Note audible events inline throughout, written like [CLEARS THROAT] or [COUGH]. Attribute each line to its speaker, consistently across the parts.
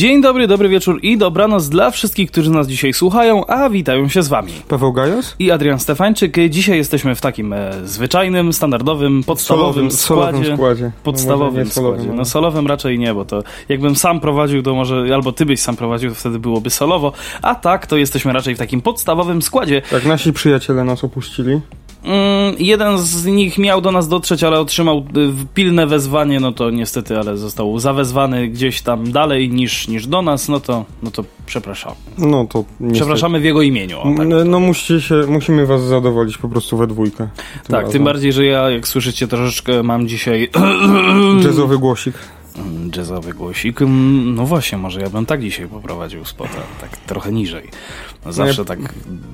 Speaker 1: Dzień dobry, dobry wieczór i dobranoc dla wszystkich, którzy nas dzisiaj słuchają, a witają się z wami.
Speaker 2: Paweł Gajos?
Speaker 1: I Adrian Stefańczyk. Dzisiaj jesteśmy w takim e, zwyczajnym, standardowym, podstawowym
Speaker 2: Solowym-
Speaker 1: składzie.
Speaker 2: solowym składzie. No
Speaker 1: Podstawowym
Speaker 2: nie solowym,
Speaker 1: składzie. No solowym raczej nie, bo to jakbym sam prowadził, to może albo ty byś sam prowadził, to wtedy byłoby solowo, a tak, to jesteśmy raczej w takim podstawowym składzie.
Speaker 2: Jak nasi przyjaciele nas opuścili.
Speaker 1: Mm, jeden z nich miał do nas dotrzeć, ale otrzymał y, pilne wezwanie, no to niestety, ale został zawezwany gdzieś tam dalej niż, niż do nas, no to, no to przepraszam.
Speaker 2: No to niestety.
Speaker 1: Przepraszamy w jego imieniu. O, tak.
Speaker 2: No, no musicie się, musimy was zadowolić po prostu we dwójkę.
Speaker 1: Tak, tym bardziej, że ja, jak słyszycie, troszeczkę mam dzisiaj
Speaker 2: Jazzowy [COUGHS] głosik.
Speaker 1: Mm, jazzowy głosik. Mm, No właśnie, może ja bym tak dzisiaj poprowadził spota, tak trochę niżej. No zawsze
Speaker 2: ja-
Speaker 1: tak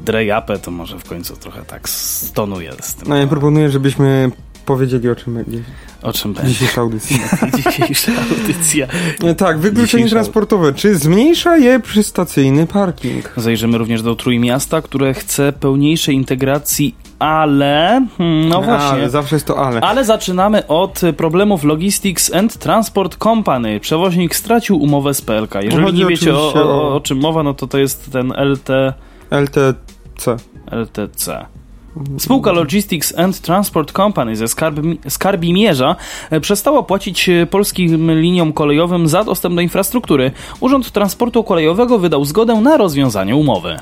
Speaker 1: drejapę, to może w końcu trochę tak stonuję z tym.
Speaker 2: No ja proponuję, żebyśmy powiedzieli o czym będzie
Speaker 1: O czym będzie
Speaker 2: dzisiejsza audycja. [LAUGHS]
Speaker 1: dzisiejsza audycja?
Speaker 2: E, tak, wykluczenie
Speaker 1: Dzisiejsza-
Speaker 2: transportowe. Czy zmniejsza je przystacyjny parking?
Speaker 1: Zajrzymy również do Trójmiasta, które chce pełniejszej integracji, ale... hmm, No właśnie.
Speaker 2: Ale zawsze jest to ale.
Speaker 1: Ale zaczynamy od problemów Logistics and Transport Company. Przewoźnik stracił umowę z PLK. Jeżeli
Speaker 2: Chodzi
Speaker 1: nie wiecie o, o-
Speaker 2: o
Speaker 1: czym mowa, no to to jest ten LT,
Speaker 2: LTC.
Speaker 1: LTC. Spółka Logistics and Transport Company ze Skarb- Skarbimierza e, przestała płacić e, polskim liniom kolejowym za dostęp do infrastruktury. Urząd Transportu Kolejowego wydał zgodę na rozwiązanie umowy.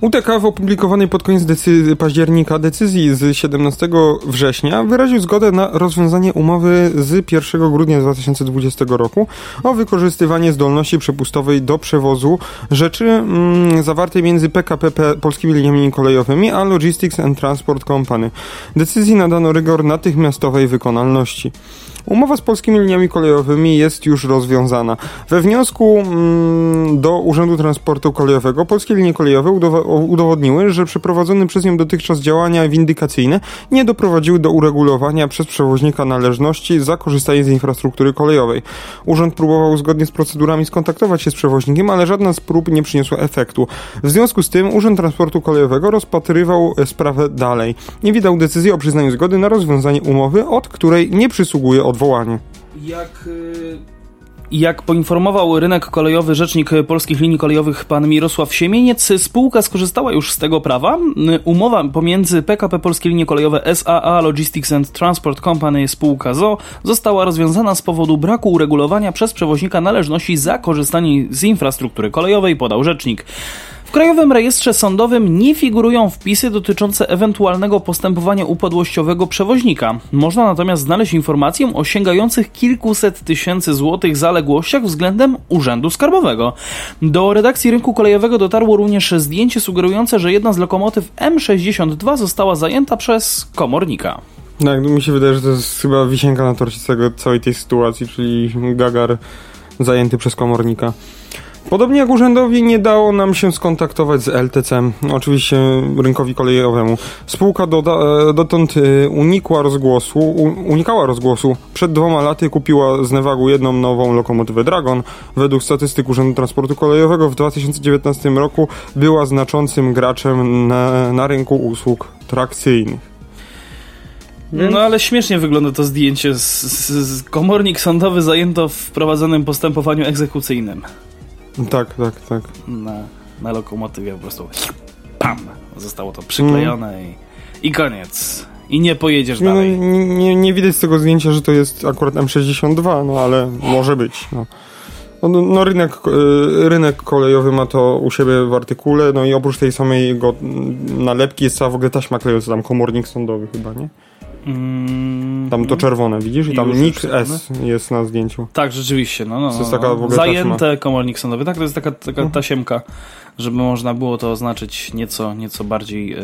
Speaker 2: UTK w opublikowanej pod koniec decy- października decyzji z 17 września wyraził zgodę na rozwiązanie umowy z 1 grudnia 2020 roku o wykorzystywanie zdolności przepustowej do przewozu rzeczy mm, zawartej między PKP polskimi liniami kolejowymi a Logistics and Transport Company. Decyzji nadano rygor natychmiastowej wykonalności. Umowa z polskimi liniami kolejowymi jest już rozwiązana. We wniosku mm, do Urzędu Transportu Kolejowego polskie linie kolejowe udowodniły, że przeprowadzone przez nią dotychczas działania windykacyjne nie doprowadziły do uregulowania przez przewoźnika należności za korzystanie z infrastruktury kolejowej. Urząd próbował zgodnie z procedurami skontaktować się z przewoźnikiem, ale żadna z prób nie przyniosła efektu. W związku z tym Urząd Transportu Kolejowego rozpatrywał e, sprawę dalej i wydał decyzję o przyznaniu zgody na rozwiązanie umowy, od której nie przysługuje odwołanie.
Speaker 1: Jak, y, jak poinformował rynek kolejowy rzecznik polskich linii kolejowych pan Mirosław Siemieniec, spółka skorzystała już z tego prawa. Umowa pomiędzy PKP Polskie Linie Kolejowe SAA Logistics and Transport Company spółka ZO została rozwiązana z powodu braku uregulowania przez przewoźnika należności za korzystanie z infrastruktury kolejowej, podał rzecznik. Krajowym Rejestrze Sądowym nie figurują wpisy dotyczące ewentualnego postępowania upadłościowego przewoźnika. Można natomiast znaleźć informację o sięgających kilkuset tysięcy złotych zaległościach względem Urzędu Skarbowego. Do redakcji rynku kolejowego dotarło również zdjęcie sugerujące, że jedna z lokomotyw M62 została zajęta przez komornika.
Speaker 2: Tak, mi się wydaje, że to jest chyba wisienka na torcie całej tej sytuacji, czyli Gagar zajęty przez komornika. Podobnie jak urzędowi nie dało nam się skontaktować z LTC, oczywiście rynkowi kolejowemu. Spółka doda, e, dotąd e, unikła rozgłosu, unikała rozgłosu. Przed dwoma laty kupiła z Nevagu jedną nową lokomotywę Dragon. Według statystyk Urzędu Transportu Kolejowego w 2019 roku była znaczącym graczem na, na rynku usług trakcyjnych.
Speaker 1: No ale śmiesznie wygląda to zdjęcie. Z, z, z komornik sądowy zajęto w prowadzonym postępowaniu egzekucyjnym.
Speaker 2: Tak, tak, tak.
Speaker 1: na, na lokomotywie po prostu pam, zostało to przyklejone i, i koniec. I nie pojedziesz
Speaker 2: No,
Speaker 1: dalej.
Speaker 2: nie, nie, nie widać z tego zdjęcia, że to jest akurat M62, no ale może być. No. No, no, no rynek, y, rynek kolejowy ma to u siebie w artykule, no i oprócz tej samej go, nalepki jest cała w ogóle taśma klejąca, tam komornik sądowy chyba, nie?
Speaker 1: Mm,
Speaker 2: Tam to czerwone, widzisz? I tam
Speaker 1: już
Speaker 2: S jest na zdjęciu.
Speaker 1: Tak, rzeczywiście. No, no,
Speaker 2: To jest
Speaker 1: no,
Speaker 2: taka
Speaker 1: no.
Speaker 2: w ogóle
Speaker 1: Zajęte komornik sądowy. Tak, to jest taka, taka
Speaker 2: Mhm.
Speaker 1: tasiemka, żeby można było to oznaczyć nieco, nieco bardziej, yy,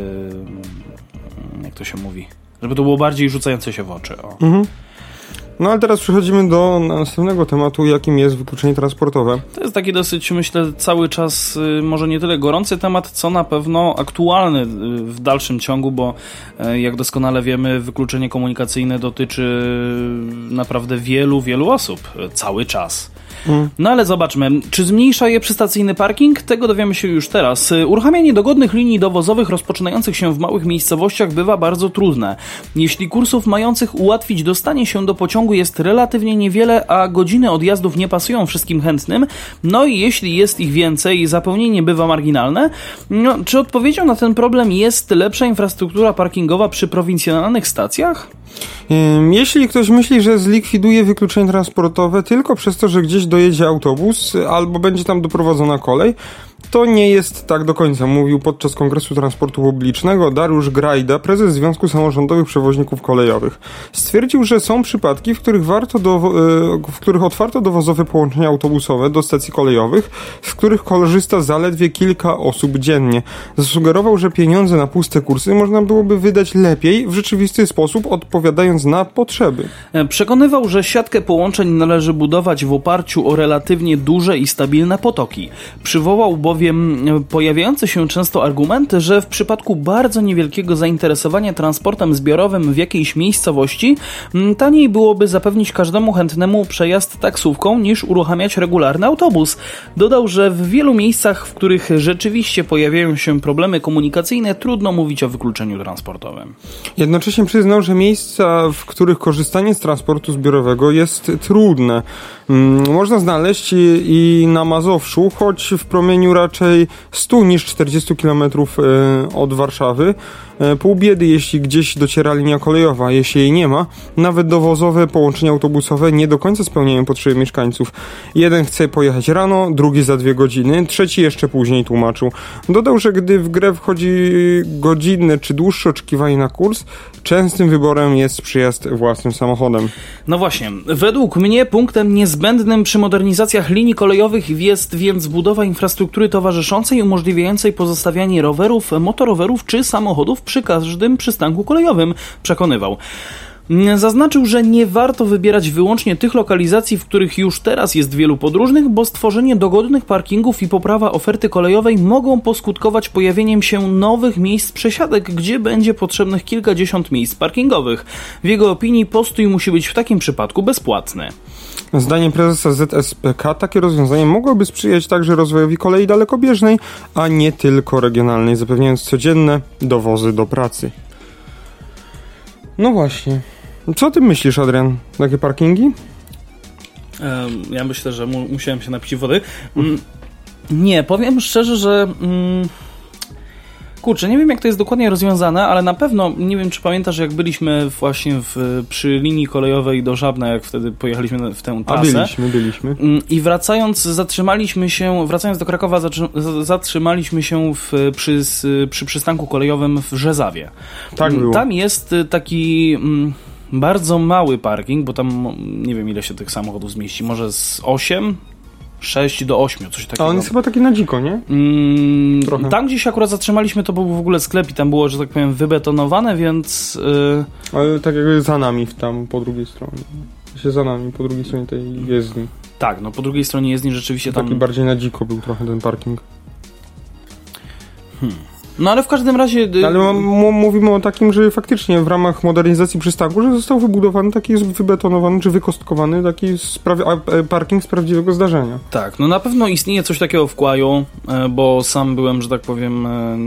Speaker 1: jak to się mówi, żeby to było bardziej rzucające się w oczy. O.
Speaker 2: Mhm. No ale teraz przechodzimy do następnego tematu, jakim jest wykluczenie transportowe.
Speaker 1: To jest taki dosyć, myślę, cały czas y, może nie tyle gorący temat, co na pewno aktualny y, w dalszym ciągu, bo y, jak doskonale wiemy, wykluczenie komunikacyjne dotyczy naprawdę wielu, wielu osób cały czas. No ale zobaczmy, czy zmniejsza je przystacyjny parking? Tego dowiemy się już teraz. Uruchamianie dogodnych linii dowozowych rozpoczynających się w małych miejscowościach bywa bardzo trudne. Jeśli kursów mających ułatwić dostanie się do pociągu jest relatywnie niewiele, a godziny odjazdów nie pasują wszystkim chętnym, no i jeśli jest ich więcej, zapełnienie bywa marginalne, no, czy odpowiedzią na ten problem jest lepsza infrastruktura parkingowa przy prowincjonalnych stacjach?
Speaker 2: Jeśli ktoś myśli, że zlikwiduje wykluczenie transportowe tylko przez to, że gdzieś dojedzie autobus albo będzie tam doprowadzona kolej, to nie jest tak do końca, mówił podczas Kongresu Transportu Publicznego Dariusz Grajda, prezes Związku Samorządowych Przewoźników Kolejowych. Stwierdził, że są przypadki, w których, warto do, e, w których otwarto dowozowe połączenia autobusowe do stacji kolejowych, z których korzysta zaledwie kilka osób dziennie. Zasugerował, że pieniądze na puste kursy można byłoby wydać lepiej, w rzeczywisty sposób, odpowiadając na potrzeby.
Speaker 1: E, przekonywał, że siatkę połączeń należy budować w oparciu o relatywnie duże i stabilne potoki. Przywołał bowiem pojawiający się często argument, że w przypadku bardzo niewielkiego zainteresowania transportem zbiorowym w jakiejś miejscowości taniej byłoby zapewnić każdemu chętnemu przejazd taksówką niż uruchamiać regularny autobus. Dodał, że w wielu miejscach, w których rzeczywiście pojawiają się problemy komunikacyjne, trudno mówić o wykluczeniu transportowym.
Speaker 2: Jednocześnie przyznał, że miejsca, w których korzystanie z transportu zbiorowego jest trudne, można znaleźć i na Mazowszu, choć w promieniu raczej 100 niż 40 km e, od Warszawy. E, pół biedy, jeśli gdzieś dociera linia kolejowa, jeśli jej nie ma. Nawet dowozowe połączenia autobusowe nie do końca spełniają potrzeby mieszkańców. Jeden chce pojechać rano, drugi za dwie godziny, trzeci jeszcze później tłumaczył. Dodał, że gdy w grę wchodzi godzinne czy dłuższe oczekiwanie na kurs, częstym wyborem jest przyjazd własnym samochodem.
Speaker 1: No właśnie, według mnie punktem niezbędnym przy modernizacjach linii kolejowych jest więc budowa infrastruktury towarzyszącej umożliwiającej pozostawianie rowerów, motorowerów czy samochodów przy każdym przystanku kolejowym, przekonywał. Zaznaczył, że nie warto wybierać wyłącznie tych lokalizacji, w których już teraz jest wielu podróżnych, bo stworzenie dogodnych parkingów i poprawa oferty kolejowej mogą poskutkować pojawieniem się nowych miejsc przesiadek, gdzie będzie potrzebnych kilkadziesiąt miejsc parkingowych. W jego opinii postój musi być w takim przypadku bezpłatny.
Speaker 2: Zdaniem prezesa ZSPK takie rozwiązanie mogłoby sprzyjać także rozwojowi kolei dalekobieżnej, a nie tylko regionalnej, zapewniając codzienne dowozy do pracy. No właśnie. Co ty myślisz, Adrian? Takie parkingi?
Speaker 1: Ja myślę, że mu musiałem się napić wody. Mm, nie, powiem szczerze, że. Mm, kurczę, nie wiem jak to jest dokładnie rozwiązane, ale na pewno, nie wiem czy pamiętasz, jak byliśmy właśnie w, przy linii kolejowej do Żabna, jak wtedy pojechaliśmy w tę trasę.
Speaker 2: A byliśmy, byliśmy.
Speaker 1: Mm, I wracając, zatrzymaliśmy się, wracając do Krakowa, zatrzymaliśmy się w, przy, przy przystanku kolejowym w Rzezawie.
Speaker 2: Tak było.
Speaker 1: Tam jest taki bardzo mały parking, bo tam nie wiem ile się tych samochodów zmieści, może z 8, 6 do 8, coś takiego.
Speaker 2: A on jest chyba taki na dziko, nie?
Speaker 1: Mm, Trochę. Tam gdzie się akurat zatrzymaliśmy, to był w ogóle sklep i tam było, że tak powiem, wybetonowane, więc...
Speaker 2: Yy... Ale tak jakby za nami tam po drugiej stronie. Się za nami, po drugiej stronie tej jezdni.
Speaker 1: Tak, no po drugiej stronie jezdni rzeczywiście tam...
Speaker 2: Taki bardziej na dziko był trochę ten parking.
Speaker 1: Hmm. No ale w każdym razie... Y,
Speaker 2: ale mówimy o takim, że faktycznie w ramach modernizacji przystanku, że został wybudowany taki, wybetonowany czy wykostkowany taki e, parking z prawdziwego zdarzenia.
Speaker 1: Tak, no na pewno istnieje coś takiego w Kłaju, e, bo sam byłem, że tak powiem, e,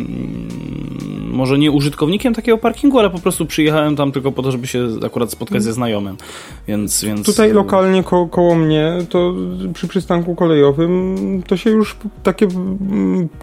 Speaker 1: może nie użytkownikiem takiego parkingu, ale po prostu przyjechałem tam tylko po to, żeby się akurat spotkać ze znajomym, więc... więc...
Speaker 2: Tutaj lokalnie ko koło mnie, to przy przystanku kolejowym, to się już takie,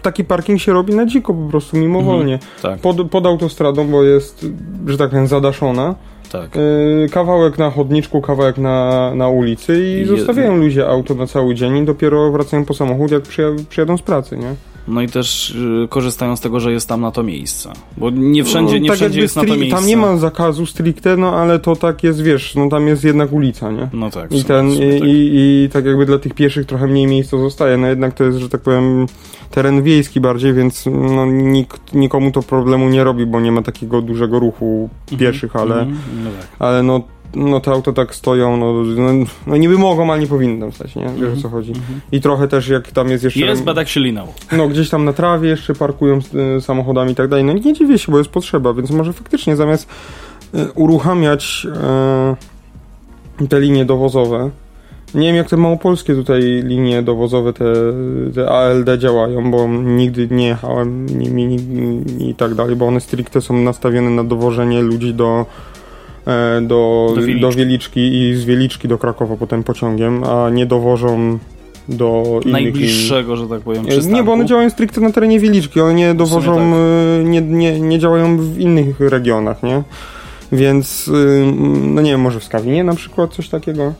Speaker 2: taki parking się robi na dziko po prostu mimowolnie. Mhm, tak. pod, pod autostradą, bo jest, że tak powiem, zadaszona. Tak. Yy, kawałek na chodniczku, kawałek na, na ulicy i, zostawiają ludzie auto na cały dzień i dopiero wracają po samochód, jak przyjadą z pracy, nie?
Speaker 1: No i też y, korzystają z tego, że jest tam na to miejsce. Bo nie wszędzie, no, nie tak wszędzie jest na to miejsce.
Speaker 2: Tam nie ma zakazu stricte, no ale to tak jest, wiesz, no tam jest jednak ulica, nie?
Speaker 1: No tak.
Speaker 2: I, ten, i, tak. I, I tak jakby dla tych pieszych trochę mniej miejsca zostaje, no jednak to jest, że tak powiem, teren wiejski bardziej, więc no, nikt, nikomu to problemu nie robi, bo nie ma takiego dużego ruchu mhm. pieszych, ale, mm -hmm. no, tak. ale no no te auta tak stoją, no, no, no niby mogą, ale nie powinny stać, nie? Wiesz
Speaker 1: Mhm.
Speaker 2: o co chodzi. I trochę też jak tam jest jeszcze...
Speaker 1: Jest, badak się linął.
Speaker 2: No gdzieś tam na trawie jeszcze parkują y, samochodami i tak dalej. No nie dziwię się, bo jest potrzeba, więc może faktycznie zamiast y, uruchamiać y, te linie dowozowe, nie wiem jak te małopolskie tutaj linie dowozowe, te, te ALD działają, bo nigdy nie jechałem nimi ni- i tak dalej, bo one stricte są nastawione na dowożenie ludzi do do,
Speaker 1: Do Wieliczki.
Speaker 2: do Wieliczki i z Wieliczki do Krakowa potem pociągiem, a nie dowożą do innych.
Speaker 1: Najbliższego, że tak powiem,
Speaker 2: Nie,
Speaker 1: przystanku.
Speaker 2: bo one działają stricte na terenie Wieliczki, one nie dowożą,
Speaker 1: tak.
Speaker 2: y, nie, nie, nie działają w innych regionach, nie? Więc, y, no nie wiem, może w Skawinie na przykład coś takiego.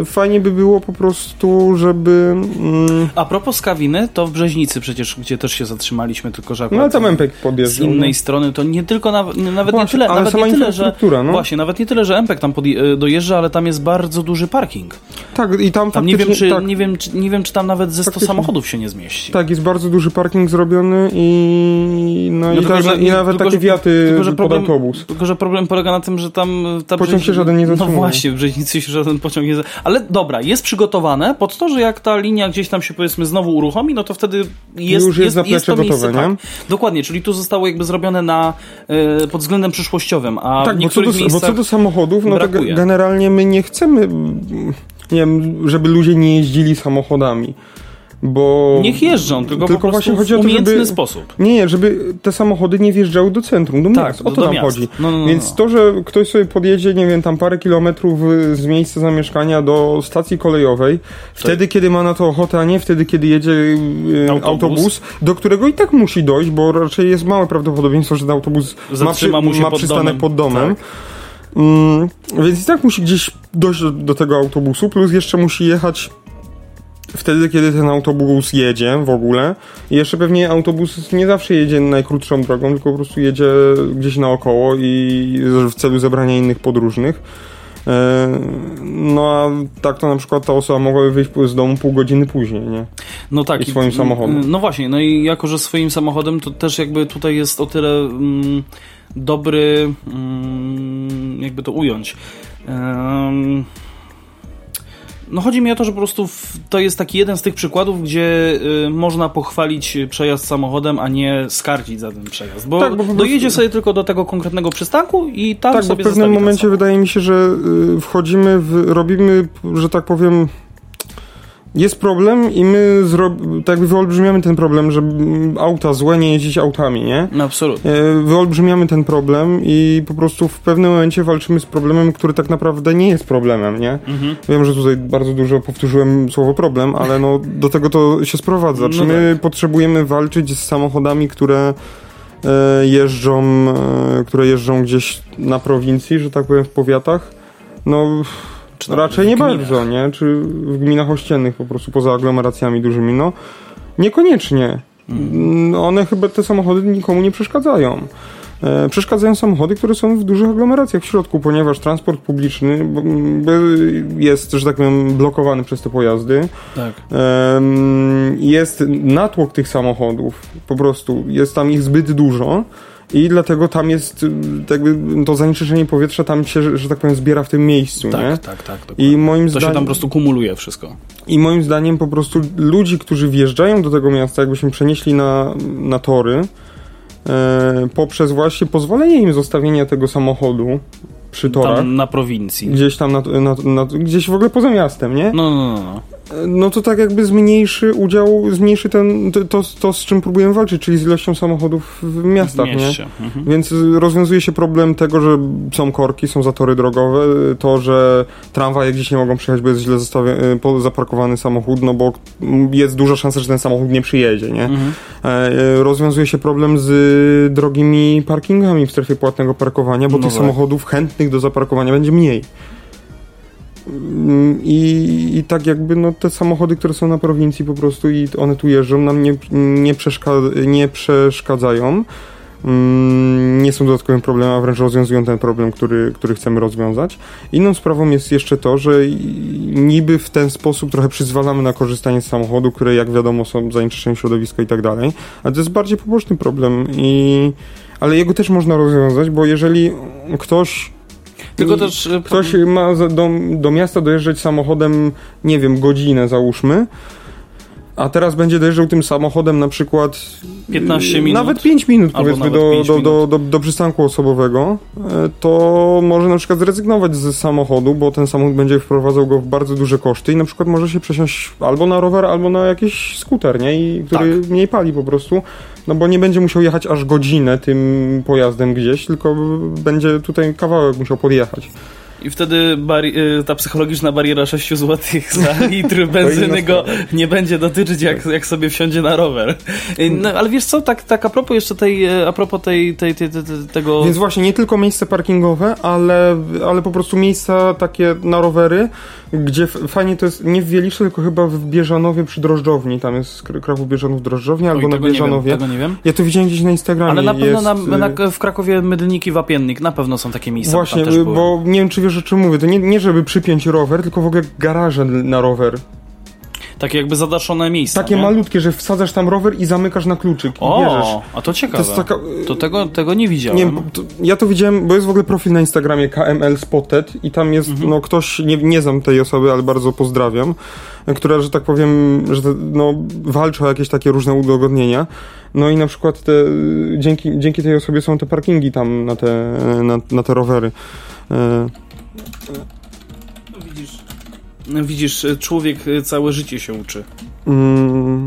Speaker 2: Y, Fajnie by było po prostu, żeby... mm,
Speaker 1: A propos Skawiny, to w Brzeźnicy przecież, gdzie też się zatrzymaliśmy, tylko że
Speaker 2: No ale tam MPEK
Speaker 1: z
Speaker 2: podjeżdżał.
Speaker 1: innej
Speaker 2: no.
Speaker 1: strony, to nie tylko nawet, nawet nie
Speaker 2: Właśnie,
Speaker 1: tyle,
Speaker 2: ale
Speaker 1: nawet nie tyle, że
Speaker 2: no.
Speaker 1: właśnie, nawet nie tyle, że MPEK tam podje- dojeżdża, ale tam jest bardzo duży parking.
Speaker 2: Tak, i tam,
Speaker 1: Tam nie wiem, czy,
Speaker 2: tak,
Speaker 1: nie, wiem, czy, nie wiem, czy tam nawet ze 100
Speaker 2: Faktycznie.
Speaker 1: samochodów się nie zmieści.
Speaker 2: tak, jest bardzo duży parking zrobiony i, no, i,
Speaker 1: tylko,
Speaker 2: ta,
Speaker 1: że-
Speaker 2: i nawet
Speaker 1: tylko,
Speaker 2: takie wiaty
Speaker 1: tylko, że
Speaker 2: pod
Speaker 1: problem-
Speaker 2: autobus.
Speaker 1: Tylko, że problem polega na tym, że tam ta
Speaker 2: Pociąg się żaden nie
Speaker 1: No
Speaker 2: zatrzymuje.
Speaker 1: właśnie, w Brzeźnicy się żaden pociąg nie... za- Ale dobra, jest przygotowane pod to, że jak ta linia gdzieś tam się powiedzmy znowu uruchomi, no to wtedy jest,
Speaker 2: Już jest zaplecze
Speaker 1: to miejsce,
Speaker 2: gotowe,
Speaker 1: tak. Dokładnie, czyli tu zostało jakby zrobione na, e, pod względem przyszłościowym, a
Speaker 2: Tak,
Speaker 1: w
Speaker 2: bo co, do, bo co do samochodów, no to
Speaker 1: brakuje.
Speaker 2: ge- generalnie my nie chcemy, mm, nie wiem, żeby ludzie nie jeździli samochodami, bo...
Speaker 1: Niech jeżdżą, tylko,
Speaker 2: Tylko
Speaker 1: po
Speaker 2: właśnie chodzi o to, żeby-
Speaker 1: sposób.
Speaker 2: Nie, żeby te samochody nie wjeżdżały do centrum, do
Speaker 1: Tak,
Speaker 2: miast. O to nam
Speaker 1: miast.
Speaker 2: chodzi.
Speaker 1: No, no, no,
Speaker 2: Więc
Speaker 1: no.
Speaker 2: to, że ktoś sobie podjedzie, nie wiem, tam parę kilometrów y, z miejsca zamieszkania do stacji kolejowej, wtedy, kiedy ma na to ochotę, a nie wtedy, kiedy jedzie y,
Speaker 1: Autobus.
Speaker 2: autobus. do którego i tak musi dojść, bo raczej jest małe prawdopodobieństwo, że ten autobus ma,
Speaker 1: Zatrzyma mu się
Speaker 2: ma
Speaker 1: pod
Speaker 2: przystanek
Speaker 1: domem.
Speaker 2: pod domem.
Speaker 1: Tak.
Speaker 2: Mm, więc i tak musi gdzieś dojść do, do tego autobusu, plus jeszcze musi jechać wtedy, kiedy ten autobus jedzie w ogóle. I jeszcze pewnie autobus nie zawsze jedzie najkrótszą drogą, tylko po prostu jedzie gdzieś naokoło i w celu zebrania innych podróżnych. E, No a tak to na przykład ta osoba mogłaby wyjść z domu pół godziny później, nie?
Speaker 1: No tak.
Speaker 2: I swoim samochodem.
Speaker 1: No właśnie, no i jako, że swoim samochodem, to też jakby tutaj jest o tyle mm, dobry, mm, jakby to ująć. Em, no chodzi mi o to, że po prostu w, to jest taki jeden z tych przykładów, gdzie y, można pochwalić przejazd samochodem, a nie skarcić za ten przejazd. Bo,
Speaker 2: Tak, bo prostu-
Speaker 1: dojedzie sobie tylko do tego konkretnego przystanku i tam
Speaker 2: Tak, bo w
Speaker 1: sobie
Speaker 2: pewnym
Speaker 1: zostawi ten
Speaker 2: momencie wydaje mi się, że y, wchodzimy, w, robimy, że tak powiem, jest problem i my tak jakby wyolbrzymiamy ten problem, że auta złe nie jeździć autami, nie?
Speaker 1: No absolutnie.
Speaker 2: E, Wyolbrzymiamy ten problem i po prostu w pewnym momencie walczymy z problemem, który tak naprawdę nie jest problemem, nie?
Speaker 1: Mhm.
Speaker 2: Wiem, że tutaj bardzo dużo powtórzyłem słowo problem, ale no do tego to się sprowadza. Czy
Speaker 1: No
Speaker 2: my potrzebujemy walczyć z samochodami, które e, jeżdżą, e, które jeżdżą gdzieś na prowincji, że tak powiem, w powiatach? No
Speaker 1: Czy nawet
Speaker 2: raczej nie
Speaker 1: gminach.
Speaker 2: bardzo, nie? Czy w gminach ościennych po prostu, poza aglomeracjami dużymi, no niekoniecznie. Mm, One chyba, te samochody nikomu nie przeszkadzają. E, przeszkadzają samochody, które są w dużych aglomeracjach w środku, ponieważ transport publiczny jest, że tak powiem, blokowany przez te pojazdy.
Speaker 1: Tak.
Speaker 2: Em, Jest natłok tych samochodów, po prostu jest tam ich zbyt dużo. I dlatego tam jest y, tak jakby to zanieczyszczenie powietrza tam się, że, że tak powiem, zbiera w tym miejscu, nie?
Speaker 1: Tak, tak, tak. dokładnie.
Speaker 2: I moim
Speaker 1: To się
Speaker 2: zdaniem
Speaker 1: tam po prostu kumuluje wszystko.
Speaker 2: i moim zdaniem po prostu ludzi, którzy wjeżdżają do tego miasta, jakbyśmy przenieśli na, na tory, e, poprzez właśnie pozwolenie im zostawienia tego samochodu przy torach,
Speaker 1: Tam na prowincji.
Speaker 2: gdzieś tam, na, na, na, gdzieś w ogóle poza miastem, nie?
Speaker 1: No, no, no, no.
Speaker 2: To tak jakby zmniejszy udział, zmniejszy ten, to, to, z czym próbujemy walczyć, czyli z ilością samochodów w miastach,
Speaker 1: w
Speaker 2: nie?
Speaker 1: Mhm.
Speaker 2: Więc y, rozwiązuje się problem tego, że są korki, są zatory drogowe, y, to, że tramwaje gdzieś nie mogą przyjechać, bo jest źle y, zaparkowany samochód, no bo jest duża szansa, że ten samochód nie przyjedzie, nie?
Speaker 1: Mhm.
Speaker 2: E, Rozwiązuje się problem z drogimi parkingami w strefie płatnego parkowania, bo
Speaker 1: No
Speaker 2: tych
Speaker 1: tak.
Speaker 2: samochodów chętnych do zaparkowania będzie mniej. Mm, I, I tak jakby no, te samochody, które są na prowincji po prostu i one tu jeżdżą, nam nie, nie, przeszka- nie przeszkadzają. Mm, Nie są dodatkowym problemem, a wręcz rozwiązują ten problem, który, który chcemy rozwiązać. Inną sprawą jest jeszcze to, że niby w ten sposób trochę przyzwalamy na korzystanie z samochodu, które jak wiadomo są zanieczyszczeniem środowiska i tak dalej, ale to jest bardziej poboczny problem i ale jego też można rozwiązać, bo jeżeli ktoś
Speaker 1: Tylko też... y,
Speaker 2: Ktoś ma do, do miasta dojeżdżać samochodem, nie wiem, godzinę załóżmy, a teraz będzie dojeżdżał tym samochodem na przykład
Speaker 1: 15
Speaker 2: y,
Speaker 1: minut.
Speaker 2: Nawet 5 minut powiedzmy do,
Speaker 1: 5
Speaker 2: do, do,
Speaker 1: minut.
Speaker 2: do, do przystanku osobowego, e, to może na przykład zrezygnować z samochodu, bo ten samochód będzie wprowadzał go w bardzo duże koszty i na przykład może się przesiąść albo na rower, albo na jakiś skuter, nie? I który
Speaker 1: Tak.
Speaker 2: mniej pali po prostu, no bo nie będzie musiał jechać aż godzinę tym pojazdem gdzieś, tylko będzie tutaj kawałek musiał podjechać.
Speaker 1: I wtedy y, ta psychologiczna bariera 6 zł za [LAUGHS] litr benzyny go nie będzie dotyczyć, jak, jak sobie wsiądzie na rower. Y, No, ale wiesz co, tak, tak a propos jeszcze tej, y, a propos tej, tej, tej, tej, tego...
Speaker 2: Więc właśnie nie tylko miejsce parkingowe, ale, ale po prostu miejsca takie na rowery, gdzie fajnie to jest nie w Wieliczu, tylko chyba w Bieżanowie przy Drożdżowni. Tam jest Kr- Kraków Bieżanów Drożdżownia albo na
Speaker 1: nie wiem,
Speaker 2: Bieżanowie.
Speaker 1: tego nie wiem.
Speaker 2: Ja to widziałem gdzieś na Instagramie.
Speaker 1: Ale na pewno
Speaker 2: jest,
Speaker 1: na, na, w Krakowie Mydlniki Wapiennik na pewno są takie miejsca.
Speaker 2: Właśnie, bo nie wiem, czy wiesz, o czym mówię. To nie, nie żeby przypiąć rower, tylko w ogóle garaże na rower.
Speaker 1: Takie jakby zadaszone miejsca.
Speaker 2: Takie
Speaker 1: nie?
Speaker 2: malutkie, że wsadzasz tam rower i zamykasz na kluczyk i bierzesz.
Speaker 1: O, a to
Speaker 2: To
Speaker 1: ciekawe.
Speaker 2: jest taka,
Speaker 1: To tego, tego nie widziałem.
Speaker 2: Nie to, ja to widziałem, bo jest w ogóle profil na Instagramie KML Spotted i tam jest,
Speaker 1: Mhm.
Speaker 2: no ktoś, nie, nie znam tej osoby, ale bardzo pozdrawiam, która, że tak powiem, że no, walczy o jakieś takie różne udogodnienia. No i na przykład te, dzięki, dzięki tej osobie są te parkingi tam na te, na, na te rowery. E,
Speaker 1: Widzisz, widzisz, człowiek y, całe życie się uczy.
Speaker 2: mm,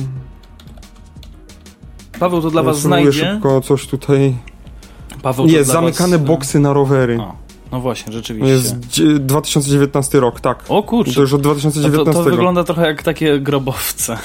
Speaker 1: Paweł to dla was
Speaker 2: spróbuję
Speaker 1: znajdzie.
Speaker 2: szybko coś tutaj.
Speaker 1: Paweł to
Speaker 2: Jest,
Speaker 1: dla
Speaker 2: zamykane
Speaker 1: was... y,
Speaker 2: boksy na rowery.
Speaker 1: O, no właśnie, rzeczywiście.
Speaker 2: Jest dzie- 2019 rok, tak.
Speaker 1: O kurczę,
Speaker 2: To już od
Speaker 1: to,
Speaker 2: 2019.
Speaker 1: to wygląda trochę jak takie grobowce.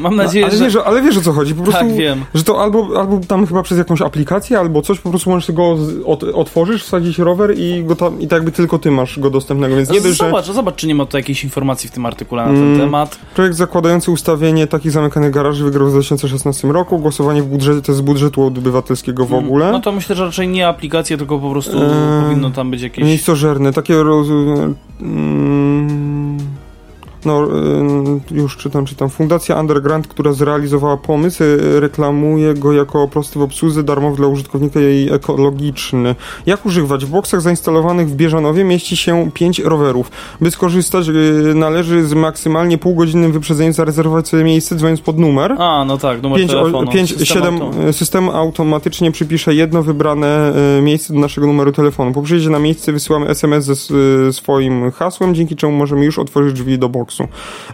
Speaker 1: [LAUGHS] Mam nadzieję,
Speaker 2: ale,
Speaker 1: że...
Speaker 2: wiesz, ale wiesz o co chodzi, po prostu,
Speaker 1: Tak, wiem.
Speaker 2: że to albo, albo tam chyba przez jakąś aplikację, albo coś, po prostu możesz go od, otworzysz, wsadzić rower i go tam, i tak jakby tylko ty masz go dostępnego, więc nie dość, że
Speaker 1: Zobacz, zobacz, czy nie ma tu jakiejś informacji w tym artykule na ten
Speaker 2: Mm.
Speaker 1: temat.
Speaker 2: projekt zakładający ustawienie takich zamykanych garaży wygrał w 2016 roku, głosowanie w budżecie to jest z budżetu obywatelskiego w ogóle.
Speaker 1: No to myślę, że raczej nie aplikacje, tylko po prostu
Speaker 2: Eee,
Speaker 1: powinno tam być jakieś...
Speaker 2: Miejscożerne, takie roz... mm, No, y, już czytam, czytam. Fundacja Underground, która zrealizowała pomysł, y, reklamuje go jako prosty w obsłudze, darmowy dla użytkownika i ekologiczny. Jak używać? W boksach zainstalowanych w Bieżanowie mieści się 5 rowerów. By skorzystać, y, należy z maksymalnie półgodzinnym wyprzedzeniem zarezerwować sobie miejsce, dzwoniąc pod numer.
Speaker 1: A, no tak, numer
Speaker 2: 5,
Speaker 1: telefonu.
Speaker 2: 5
Speaker 1: system
Speaker 2: 7
Speaker 1: auto.
Speaker 2: system automatycznie przypisze jedno wybrane miejsce do naszego numeru telefonu. Po przyjeździe na miejsce wysyłamy SMS ze swoim hasłem, dzięki czemu możemy już otworzyć drzwi do boksu.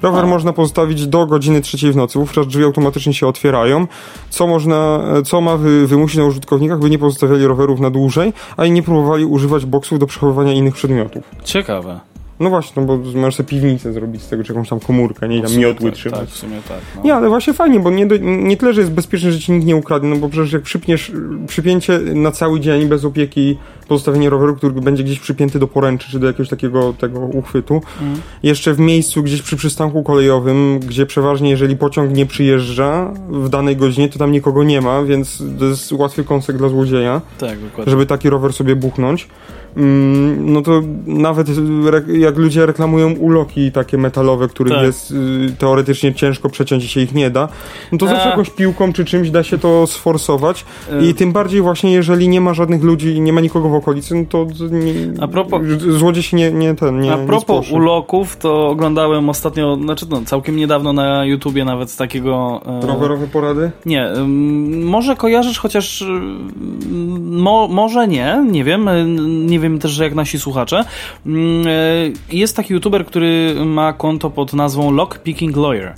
Speaker 2: Rower
Speaker 1: A.
Speaker 2: można pozostawić do godziny trzeciej w nocy, wówczas drzwi automatycznie się otwierają, co można, e, co ma wy, wymusić na użytkownikach, by nie pozostawiali rowerów na dłużej, a i nie próbowali używać boksów do przechowywania innych przedmiotów.
Speaker 1: Ciekawe.
Speaker 2: No właśnie, no bo możesz sobie piwnicę zrobić z tego, czy jakąś tam komórkę, nie I tam miotły
Speaker 1: tak,
Speaker 2: trzymać.
Speaker 1: Tak, w sumie tak. No.
Speaker 2: Nie, ale właśnie fajnie, bo nie, do, nie tyle, że jest bezpieczne, że ci nikt nie ukradnie, no bo przecież jak przypniesz, przypięcie na cały dzień bez opieki, pozostawienie roweru, który będzie gdzieś przypięty do poręczy, czy do jakiegoś takiego tego uchwytu,
Speaker 1: Mm.
Speaker 2: jeszcze w miejscu gdzieś przy przystanku kolejowym, gdzie przeważnie jeżeli pociąg nie przyjeżdża w danej godzinie, to tam nikogo nie ma, więc to jest łatwy kąsek dla złodzieja,
Speaker 1: Tak, dokładnie.
Speaker 2: żeby taki rower sobie buchnąć. Mm, No to nawet jak ludzie reklamują uloki takie metalowe, których
Speaker 1: Tak.
Speaker 2: jest y, teoretycznie ciężko przeciąć i się ich nie da, no to zawsze
Speaker 1: A.
Speaker 2: jakąś piłką czy czymś da się to sforsować
Speaker 1: E,
Speaker 2: i tym bardziej właśnie jeżeli nie ma żadnych ludzi i nie ma nikogo okolicy, no to nie,
Speaker 1: A propos-
Speaker 2: złodziej się nie, nie ten, nie
Speaker 1: A
Speaker 2: nie
Speaker 1: propos
Speaker 2: spłoszy.
Speaker 1: uloków, to oglądałem ostatnio, znaczy no, całkiem niedawno na YouTubie nawet z takiego... e,
Speaker 2: Rowerowe porady?
Speaker 1: Nie, ym, może kojarzysz, chociaż ym, mo, może nie, nie wiem, y, nie wiem też, jak nasi słuchacze. Y, Jest taki youtuber, który ma konto pod nazwą Lockpicking Lawyer.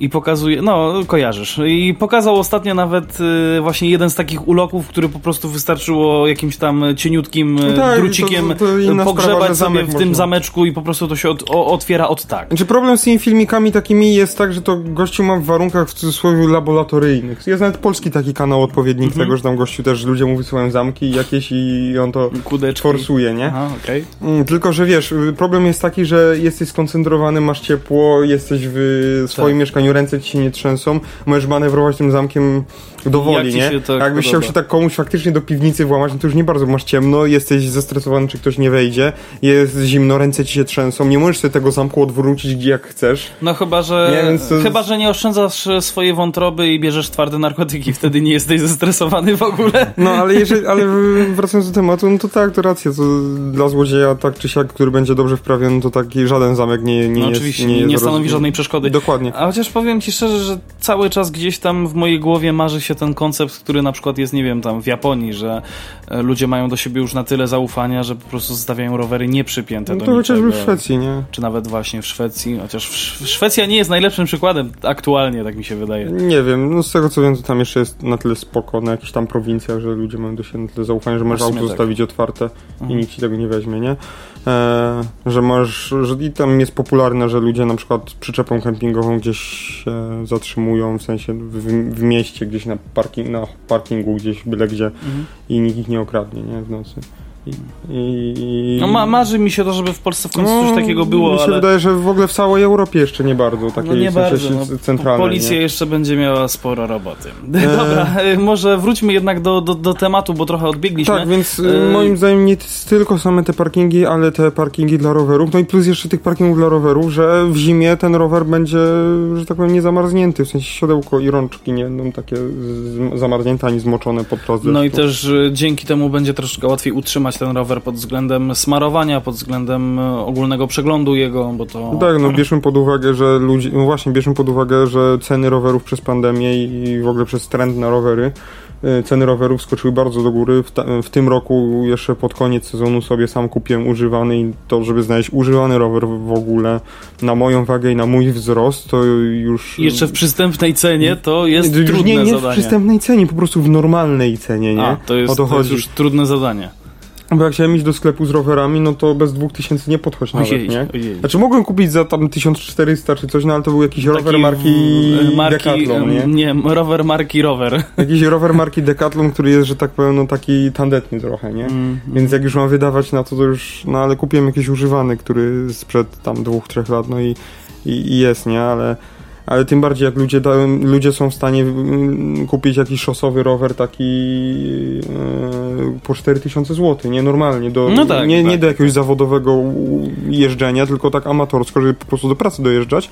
Speaker 1: I pokazuje, no kojarzysz. I pokazał ostatnio nawet y, właśnie jeden z takich uloków, który po prostu wystarczyło jakimś tam cieniutkim y,
Speaker 2: No tak,
Speaker 1: drucikiem
Speaker 2: to- to inna
Speaker 1: pogrzebać
Speaker 2: sprawa,
Speaker 1: sobie w tym
Speaker 2: można.
Speaker 1: zameczku i po prostu to się od, o, otwiera od tak.
Speaker 2: Znaczy problem z tymi filmikami takimi jest tak, że to gościu ma w warunkach w cudzysłowie laboratoryjnych. Jest nawet polski taki kanał odpowiednik
Speaker 1: Mhm.
Speaker 2: tego, że tam gościu też ludzie mu wysyłają zamki jakieś i on to
Speaker 1: Kudeczki.
Speaker 2: forsuje, nie?
Speaker 1: Aha, okej.
Speaker 2: Mm, Tylko, że wiesz, y, problem jest taki, że jesteś skoncentrowany, masz ciepło, jesteś w swoim
Speaker 1: Tak.
Speaker 2: mieszkaniu, ręce ci się nie trzęsą, możesz manewrować tym zamkiem dowoli, nie? Tak Jakbyś chciał się tak komuś faktycznie do piwnicy włamać, no to już nie bardzo masz ciemno, jesteś zestresowany, czy ktoś nie wejdzie, jest zimno, ręce ci się trzęsą, nie możesz sobie tego zamku odwrócić gdzie jak chcesz.
Speaker 1: No chyba, że nie, to... chyba, że nie oszczędzasz swojej wątroby i bierzesz twarde narkotyki, wtedy nie jesteś [LAUGHS] zestresowany w ogóle.
Speaker 2: No, ale jeżeli, ale wracając do tematu, no to tak, to racja, to dla złodzieja tak czy siak, który będzie dobrze wprawiony, to taki żaden zamek nie, nie
Speaker 1: no,
Speaker 2: jest...
Speaker 1: Oczywiście, nie, nie stanowi roz... żadnej przeszkody.
Speaker 2: Dokładnie.
Speaker 1: A chociaż powiem ci szczerze, że cały czas gdzieś tam w mojej głowie marzy się ten koncept, który na przykład jest, nie wiem, tam w Japonii, że e, ludzie mają do siebie już na tyle zaufania, że po prostu zostawiają rowery nieprzypięte
Speaker 2: no
Speaker 1: do
Speaker 2: to chociażby w Szwecji, nie?
Speaker 1: Czy nawet właśnie w Szwecji, chociaż Szwecja nie jest najlepszym przykładem aktualnie, tak mi się wydaje.
Speaker 2: Nie wiem, no z tego co wiem, to tam jeszcze jest na tyle spoko, na jakichś tam prowincjach, że ludzie mają do siebie na tyle zaufania, że możesz auto tak. zostawić otwarte mhm. i nikt ci tego nie weźmie, nie? E, że masz, że i tam jest popularne, że ludzie na przykład przyczepą kempingową gdzieś się zatrzymują, w sensie w, w mieście, gdzieś na, parking, na parkingu, gdzieś byle gdzie mhm. i nikt ich nie okradnie, nie, w nocy. I,
Speaker 1: i... No ma, marzy mi się to, żeby w Polsce w końcu no, coś takiego było,
Speaker 2: Mi się
Speaker 1: ale...
Speaker 2: wydaje, że w ogóle w całej Europie jeszcze nie bardzo, takiej
Speaker 1: no nie bardzo,
Speaker 2: no, centralnej.
Speaker 1: Policja
Speaker 2: nie?
Speaker 1: jeszcze będzie miała sporo roboty. E... [LAUGHS] Dobra, może wróćmy jednak do, do, do, tematu, bo trochę odbiegliśmy.
Speaker 2: Tak, więc e... moim zdaniem nie tylko same te parkingi, ale te parkingi dla rowerów, no i plus jeszcze tych parkingów dla rowerów, że w zimie ten rower będzie, że tak powiem, nie zamarznięty, w sensie siodełko i rączki nie będą takie zamarznięte ani zmoczone podczas deszczu.
Speaker 1: No i też dzięki temu będzie troszkę łatwiej utrzymać ten rower pod względem smarowania, pod względem e, ogólnego przeglądu jego, bo to...
Speaker 2: Tak, no bierzmy pod uwagę, że ludzie, no właśnie bierzmy pod uwagę, że ceny rowerów przez pandemię i w ogóle przez trend na rowery e, ceny rowerów skoczyły bardzo do góry. W, ta, w, tym roku jeszcze pod koniec sezonu sobie sam kupiłem używany i to, żeby znaleźć używany rower w ogóle na moją wagę i na mój wzrost, to już...
Speaker 1: Jeszcze w przystępnej cenie to jest nie, trudne
Speaker 2: nie, nie
Speaker 1: zadanie.
Speaker 2: w przystępnej cenie, po prostu w normalnej cenie, nie? A,
Speaker 1: to jest, o to, to jest już trudne zadanie.
Speaker 2: Bo jak chciałem iść do sklepu z rowerami, no to bez 2000 nie podchodź nawet, ojej, nie? Ojej. Znaczy mogłem kupić za tam 1400 czy coś, no ale to był jakiś Taki rower marki, marki Decathlon, nie?
Speaker 1: Nie, rower marki rower. [LAUGHS]
Speaker 2: Jakiś rower marki Decathlon, który jest, że tak powiem, no taki tandetny trochę, nie? Mm, Więc jak już mam wydawać na to, to już, no ale kupiłem jakiś używany, który sprzed tam dwóch, trzech lat, no i, i, i jest, nie? Ale ale tym bardziej jak ludzie, da, ludzie są w stanie mm, kupić jakiś szosowy rower taki e, po 4000 zł, nie normalnie, do, no tak, nie, tak. nie do jakiegoś zawodowego jeżdżenia, tylko tak amatorsko, żeby po prostu do pracy dojeżdżać.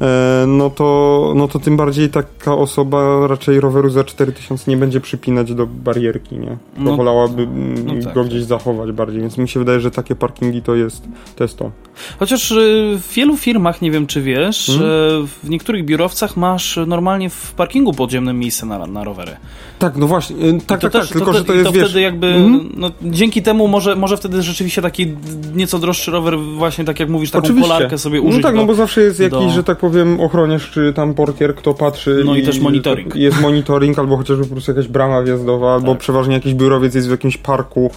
Speaker 2: E, no to, no to tym bardziej taka osoba raczej roweru za 4000 nie będzie przypinać do barierki, nie? Bo no, wolałaby no tak, go gdzieś tak. zachować bardziej, więc mi się wydaje, że takie parkingi to jest to. Jest to.
Speaker 1: Chociaż y, w wielu firmach, nie wiem czy wiesz, hmm? w niektórych biurowcach masz normalnie w parkingu podziemnym miejsce na, na rowery.
Speaker 2: Tak, no właśnie, y, tak, tak, też, tak, tylko to, że to jest,
Speaker 1: to
Speaker 2: wiesz...
Speaker 1: wtedy jakby, mm? no, dzięki temu może, może wtedy rzeczywiście taki nieco droższy rower, właśnie tak jak mówisz, taką Oczywiście. polarkę sobie użyć.
Speaker 2: No tak, do, no bo zawsze jest jakiś, do... że tak powiem, ochroniarz czy tam portier, kto patrzy.
Speaker 1: No i, i też monitoring.
Speaker 2: Jest monitoring, albo chociażby po prostu jakaś brama wjazdowa, albo tak. przeważnie jakiś biurowiec jest w jakimś parku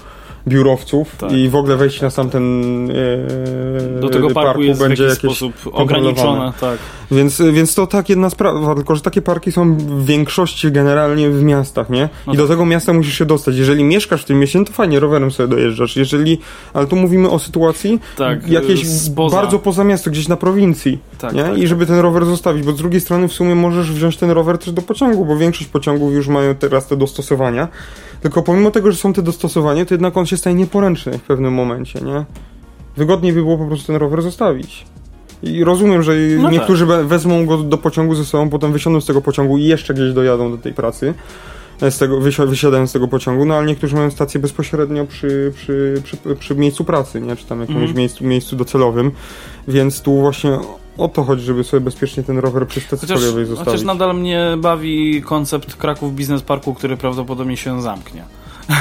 Speaker 2: biurowców tak. i w ogóle wejście na sam ten
Speaker 1: e, do tego parku, parku jest będzie w jakiś sposób ograniczone. Tak.
Speaker 2: Więc, więc to tak jedna sprawa, tylko że takie parki są w większości generalnie w miastach, nie? No I tak. do tego miasta musisz się dostać. Jeżeli mieszkasz w tym mieście, no to fajnie, rowerem sobie dojeżdżasz. Jeżeli, ale tu mówimy o sytuacji tak, jakiejś spoza. bardzo poza miasto, gdzieś na prowincji, tak, nie? Tak, I żeby ten rower zostawić, bo z drugiej strony w sumie możesz wziąć ten rower też do pociągu, bo większość pociągów już mają teraz te dostosowania. Tylko pomimo tego, że są te dostosowania, to jednak on się staje nieporęczny w pewnym momencie, nie? Wygodniej by było po prostu ten rower zostawić. I rozumiem, że no niektórzy tak. wezmą go do pociągu ze sobą, potem wysiądą z tego pociągu i jeszcze gdzieś dojadą do tej pracy. E, z tego, wysiadają z tego pociągu, no ale niektórzy mają stację bezpośrednio przy, przy, przy, przy miejscu pracy, nie? czy tam jakimś mm. miejscu, miejscu docelowym, więc tu właśnie o to chodzi, żeby sobie bezpiecznie ten rower przy stacji chociaż, kolejowej zostawić.
Speaker 1: Chociaż nadal mnie bawi koncept Kraków Business Parku, który prawdopodobnie się zamknie. [LAUGHS]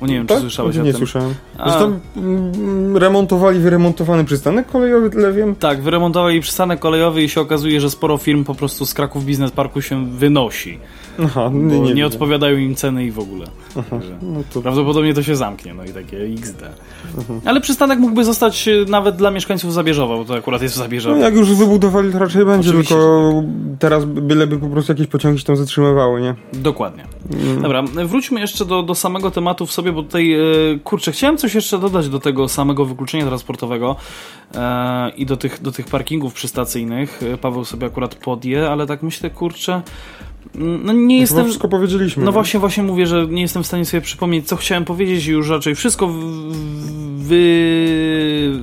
Speaker 1: Bo nie wiem, tak? czy słyszałeś
Speaker 2: nie
Speaker 1: o
Speaker 2: tym. Nie słyszałem. Zresztą mm, remontowali wyremontowany przystanek kolejowy, tyle wiem.
Speaker 1: Tak, wyremontowali przystanek kolejowy i się okazuje, że sporo firm po prostu z Kraków Business Parku się wynosi. Aha, nie, nie, nie odpowiadają im ceny i w ogóle. Aha, no to... Prawdopodobnie to się zamknie, no i takie XD. Aha. Ale przystanek mógłby zostać e, nawet dla mieszkańców Zabierzowa, bo to akurat jest w Zabierzowie.
Speaker 2: No jak już wybudowali, to raczej będzie, Oczywiście, tylko tak. teraz byleby po prostu jakieś pociągi się tam zatrzymywały, nie?
Speaker 1: Dokładnie. Mm. Dobra, wróćmy jeszcze do, do samego tematu w sobie, bo tutaj, e, kurczę, chciałem coś jeszcze dodać do tego samego wykluczenia transportowego e, i do tych, do tych parkingów przystacyjnych. Paweł sobie akurat podje, ale tak myślę, kurczę, No nie
Speaker 2: Chyba
Speaker 1: jestem...
Speaker 2: wszystko powiedzieliśmy.
Speaker 1: No
Speaker 2: nie?
Speaker 1: właśnie, właśnie mówię, że nie jestem w stanie sobie przypomnieć, co chciałem powiedzieć i już raczej wszystko wy...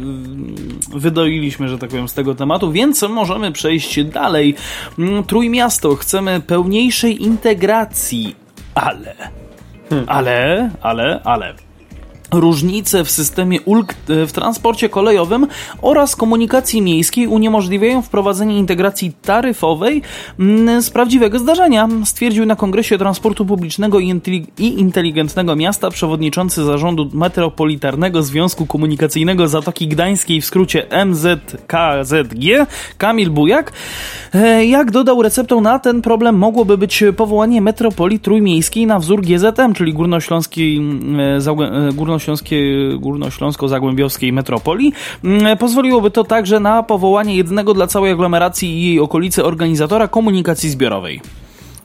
Speaker 1: wydoiliśmy, że tak powiem, z tego tematu, więc możemy przejść dalej. Mm, Trójmiasto, chcemy pełniejszej integracji, ale... Ale, ale, ale różnice w systemie ulg e, w transporcie kolejowym oraz komunikacji miejskiej uniemożliwiają wprowadzenie integracji taryfowej mm, z prawdziwego zdarzenia, stwierdził na Kongresie Transportu Publicznego i Inteli- i Inteligentnego Miasta przewodniczący zarządu Metropolitarnego Związku Komunikacyjnego Zatoki Gdańskiej, w skrócie MZKZG, Kamil Bujak. E, Jak dodał, receptą na ten problem mogłoby być powołanie metropolii trójmiejskiej na wzór GZM, czyli Górnośląskiej, Zagłę- e, Górnośląskiej, Górnośląsko-Zagłębiowskiej metropolii. Mm, Pozwoliłoby to także na powołanie jednego dla całej aglomeracji i jej okolicy organizatora komunikacji zbiorowej.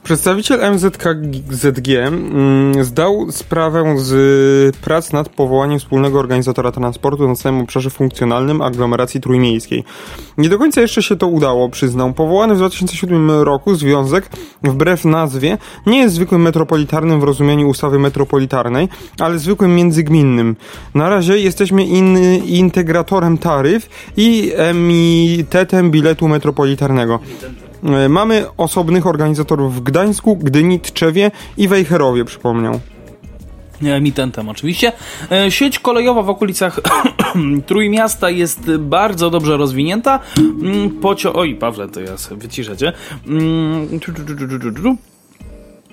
Speaker 2: Przedstawiciel MZKZG mm, zdał sprawę z prac nad powołaniem wspólnego organizatora transportu na całym obszarze funkcjonalnym aglomeracji trójmiejskiej. Nie do końca jeszcze się to udało, przyznał. Powołany w 2007 roku związek, wbrew nazwie, nie jest zwykłym metropolitarnym w rozumieniu ustawy metropolitarnej, ale zwykłym międzygminnym. Na razie jesteśmy in, integratorem taryf i emitetem biletu metropolitarnego. E, Mamy osobnych organizatorów w Gdańsku, Gdyni, Tczewie i Wejherowie, przypomniał.
Speaker 1: emitentem oczywiście. E, Sieć kolejowa w okolicach [COUGHS] Trójmiasta jest bardzo dobrze rozwinięta. Mm, Pocio... Oj, Pawle, to ja sobie wyciszę cię.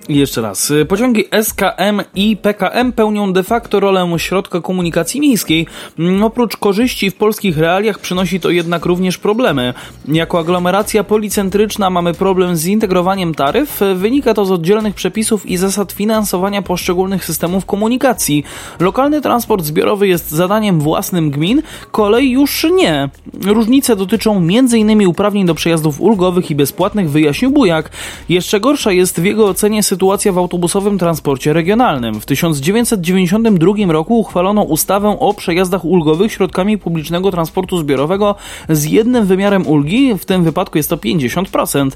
Speaker 1: Jeszcze raz. Y, Pociągi SKM i PKM pełnią de facto rolę środka komunikacji miejskiej. Mm, Oprócz korzyści w polskich realiach przynosi to jednak również problemy. Jako aglomeracja policentryczna mamy problem z zintegrowaniem taryf. Y, Wynika to z oddzielnych przepisów i zasad finansowania poszczególnych systemów komunikacji. Lokalny transport zbiorowy jest zadaniem własnym gmin, kolej już nie. Różnice dotyczą m.in. uprawnień do przejazdów ulgowych i bezpłatnych, wyjaśnił Bujak. Jeszcze gorsza jest w jego ocenie sytuacja w autobusowym transporcie regionalnym. W 1992 roku uchwalono ustawę o przejazdach ulgowych środkami publicznego transportu zbiorowego z jednym wymiarem ulgi, w tym wypadku jest to 50%.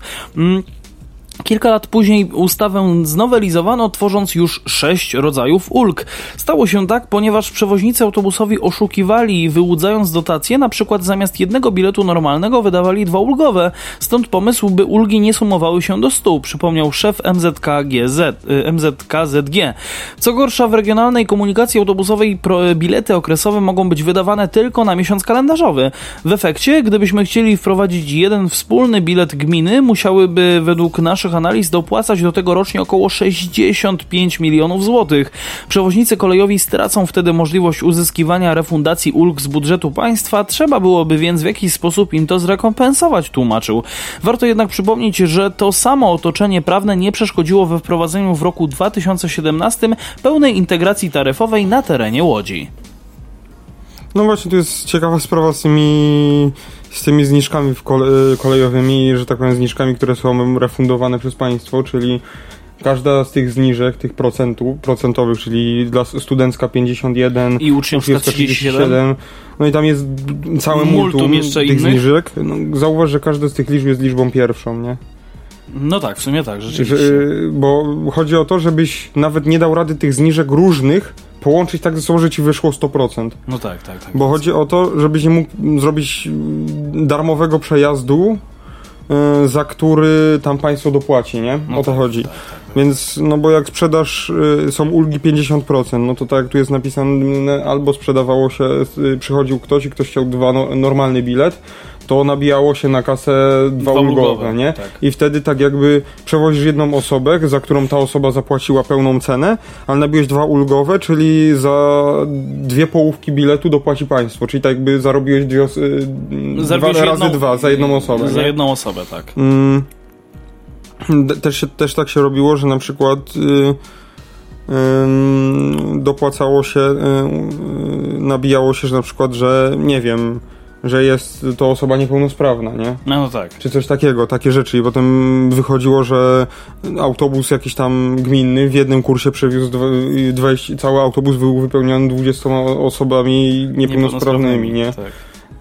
Speaker 1: Kilka lat później ustawę znowelizowano, tworząc już sześć rodzajów ulg. Stało się tak, ponieważ przewoźnicy autobusowi oszukiwali, wyłudzając dotacje, na przykład zamiast jednego biletu normalnego wydawali dwa ulgowe. Stąd pomysł, by ulgi nie sumowały się do stu, przypomniał szef MZKGZ, y, MZKZG. Co gorsza, w regionalnej komunikacji autobusowej bilety okresowe mogą być wydawane tylko na miesiąc kalendarzowy. W efekcie, gdybyśmy chcieli wprowadzić jeden wspólny bilet gminy, musiałyby według naszych analiz dopłacać do tego rocznie około 65 milionów złotych. Przewoźnicy kolejowi stracą wtedy możliwość uzyskiwania refundacji ulg z budżetu państwa, trzeba byłoby więc w jakiś sposób im to zrekompensować, tłumaczył. Warto jednak przypomnieć, że to samo otoczenie prawne nie przeszkodziło we wprowadzeniu w roku 2017 pełnej integracji taryfowej na terenie Łodzi.
Speaker 2: No właśnie, tu jest ciekawa sprawa z tymi, z tymi zniżkami w kole, kolejowymi, że tak powiem, zniżkami, które są refundowane przez państwo, czyli każda z tych zniżek, tych procentu, procentowych, czyli dla studencka 51,
Speaker 1: I uczniowska 37.
Speaker 2: no i tam jest całe
Speaker 1: Multum
Speaker 2: multum,
Speaker 1: jeszcze
Speaker 2: tych
Speaker 1: innych.
Speaker 2: zniżek. No, zauważ, że każda z tych liczb jest liczbą pierwszą, nie?
Speaker 1: No tak, w sumie tak,
Speaker 2: Że,
Speaker 1: rzeczywiście.
Speaker 2: bo chodzi o to, żebyś nawet nie dał rady tych zniżek różnych połączyć tak ze sobą, że ci wyszło 100%.
Speaker 1: No tak, tak, tak.
Speaker 2: Bo chodzi o to, żebyś nie mógł zrobić mm, darmowego przejazdu, y, za który tam państwo dopłaci, nie?
Speaker 1: No
Speaker 2: o to
Speaker 1: tak,
Speaker 2: chodzi.
Speaker 1: tak, tak.
Speaker 2: Więc, no bo jak sprzedaż, y, są ulgi 50%, no to tak jak tu jest napisane, albo sprzedawało się, y, przychodził ktoś i ktoś chciał dwa no, normalny bilet, to nabijało się na kasę dwa,
Speaker 1: Dwa
Speaker 2: ulgowe,
Speaker 1: ulgowe,
Speaker 2: nie?
Speaker 1: tak.
Speaker 2: I wtedy tak jakby przewozisz jedną osobę, za którą ta osoba zapłaciła pełną cenę, ale nabiłeś dwa ulgowe, czyli za dwie połówki biletu dopłaci państwo, czyli tak jakby zarobiłeś dwie, y, dwa razy
Speaker 1: jedną-
Speaker 2: dwa za jedną osobę.
Speaker 1: Za
Speaker 2: nie?
Speaker 1: jedną osobę, tak.
Speaker 2: Mm, też, też tak się robiło, że na przykład y, ym, dopłacało się, y, y, nabijało się, że na przykład, że nie wiem, że jest to osoba niepełnosprawna, nie?
Speaker 1: No, no tak.
Speaker 2: Czy coś takiego, takie rzeczy. I potem wychodziło, że autobus jakiś tam gminny w jednym kursie przewiózł dwa- 20, cały autobus był wypełniony 20 osobami niepełnosprawnymi, nie?
Speaker 1: Tak.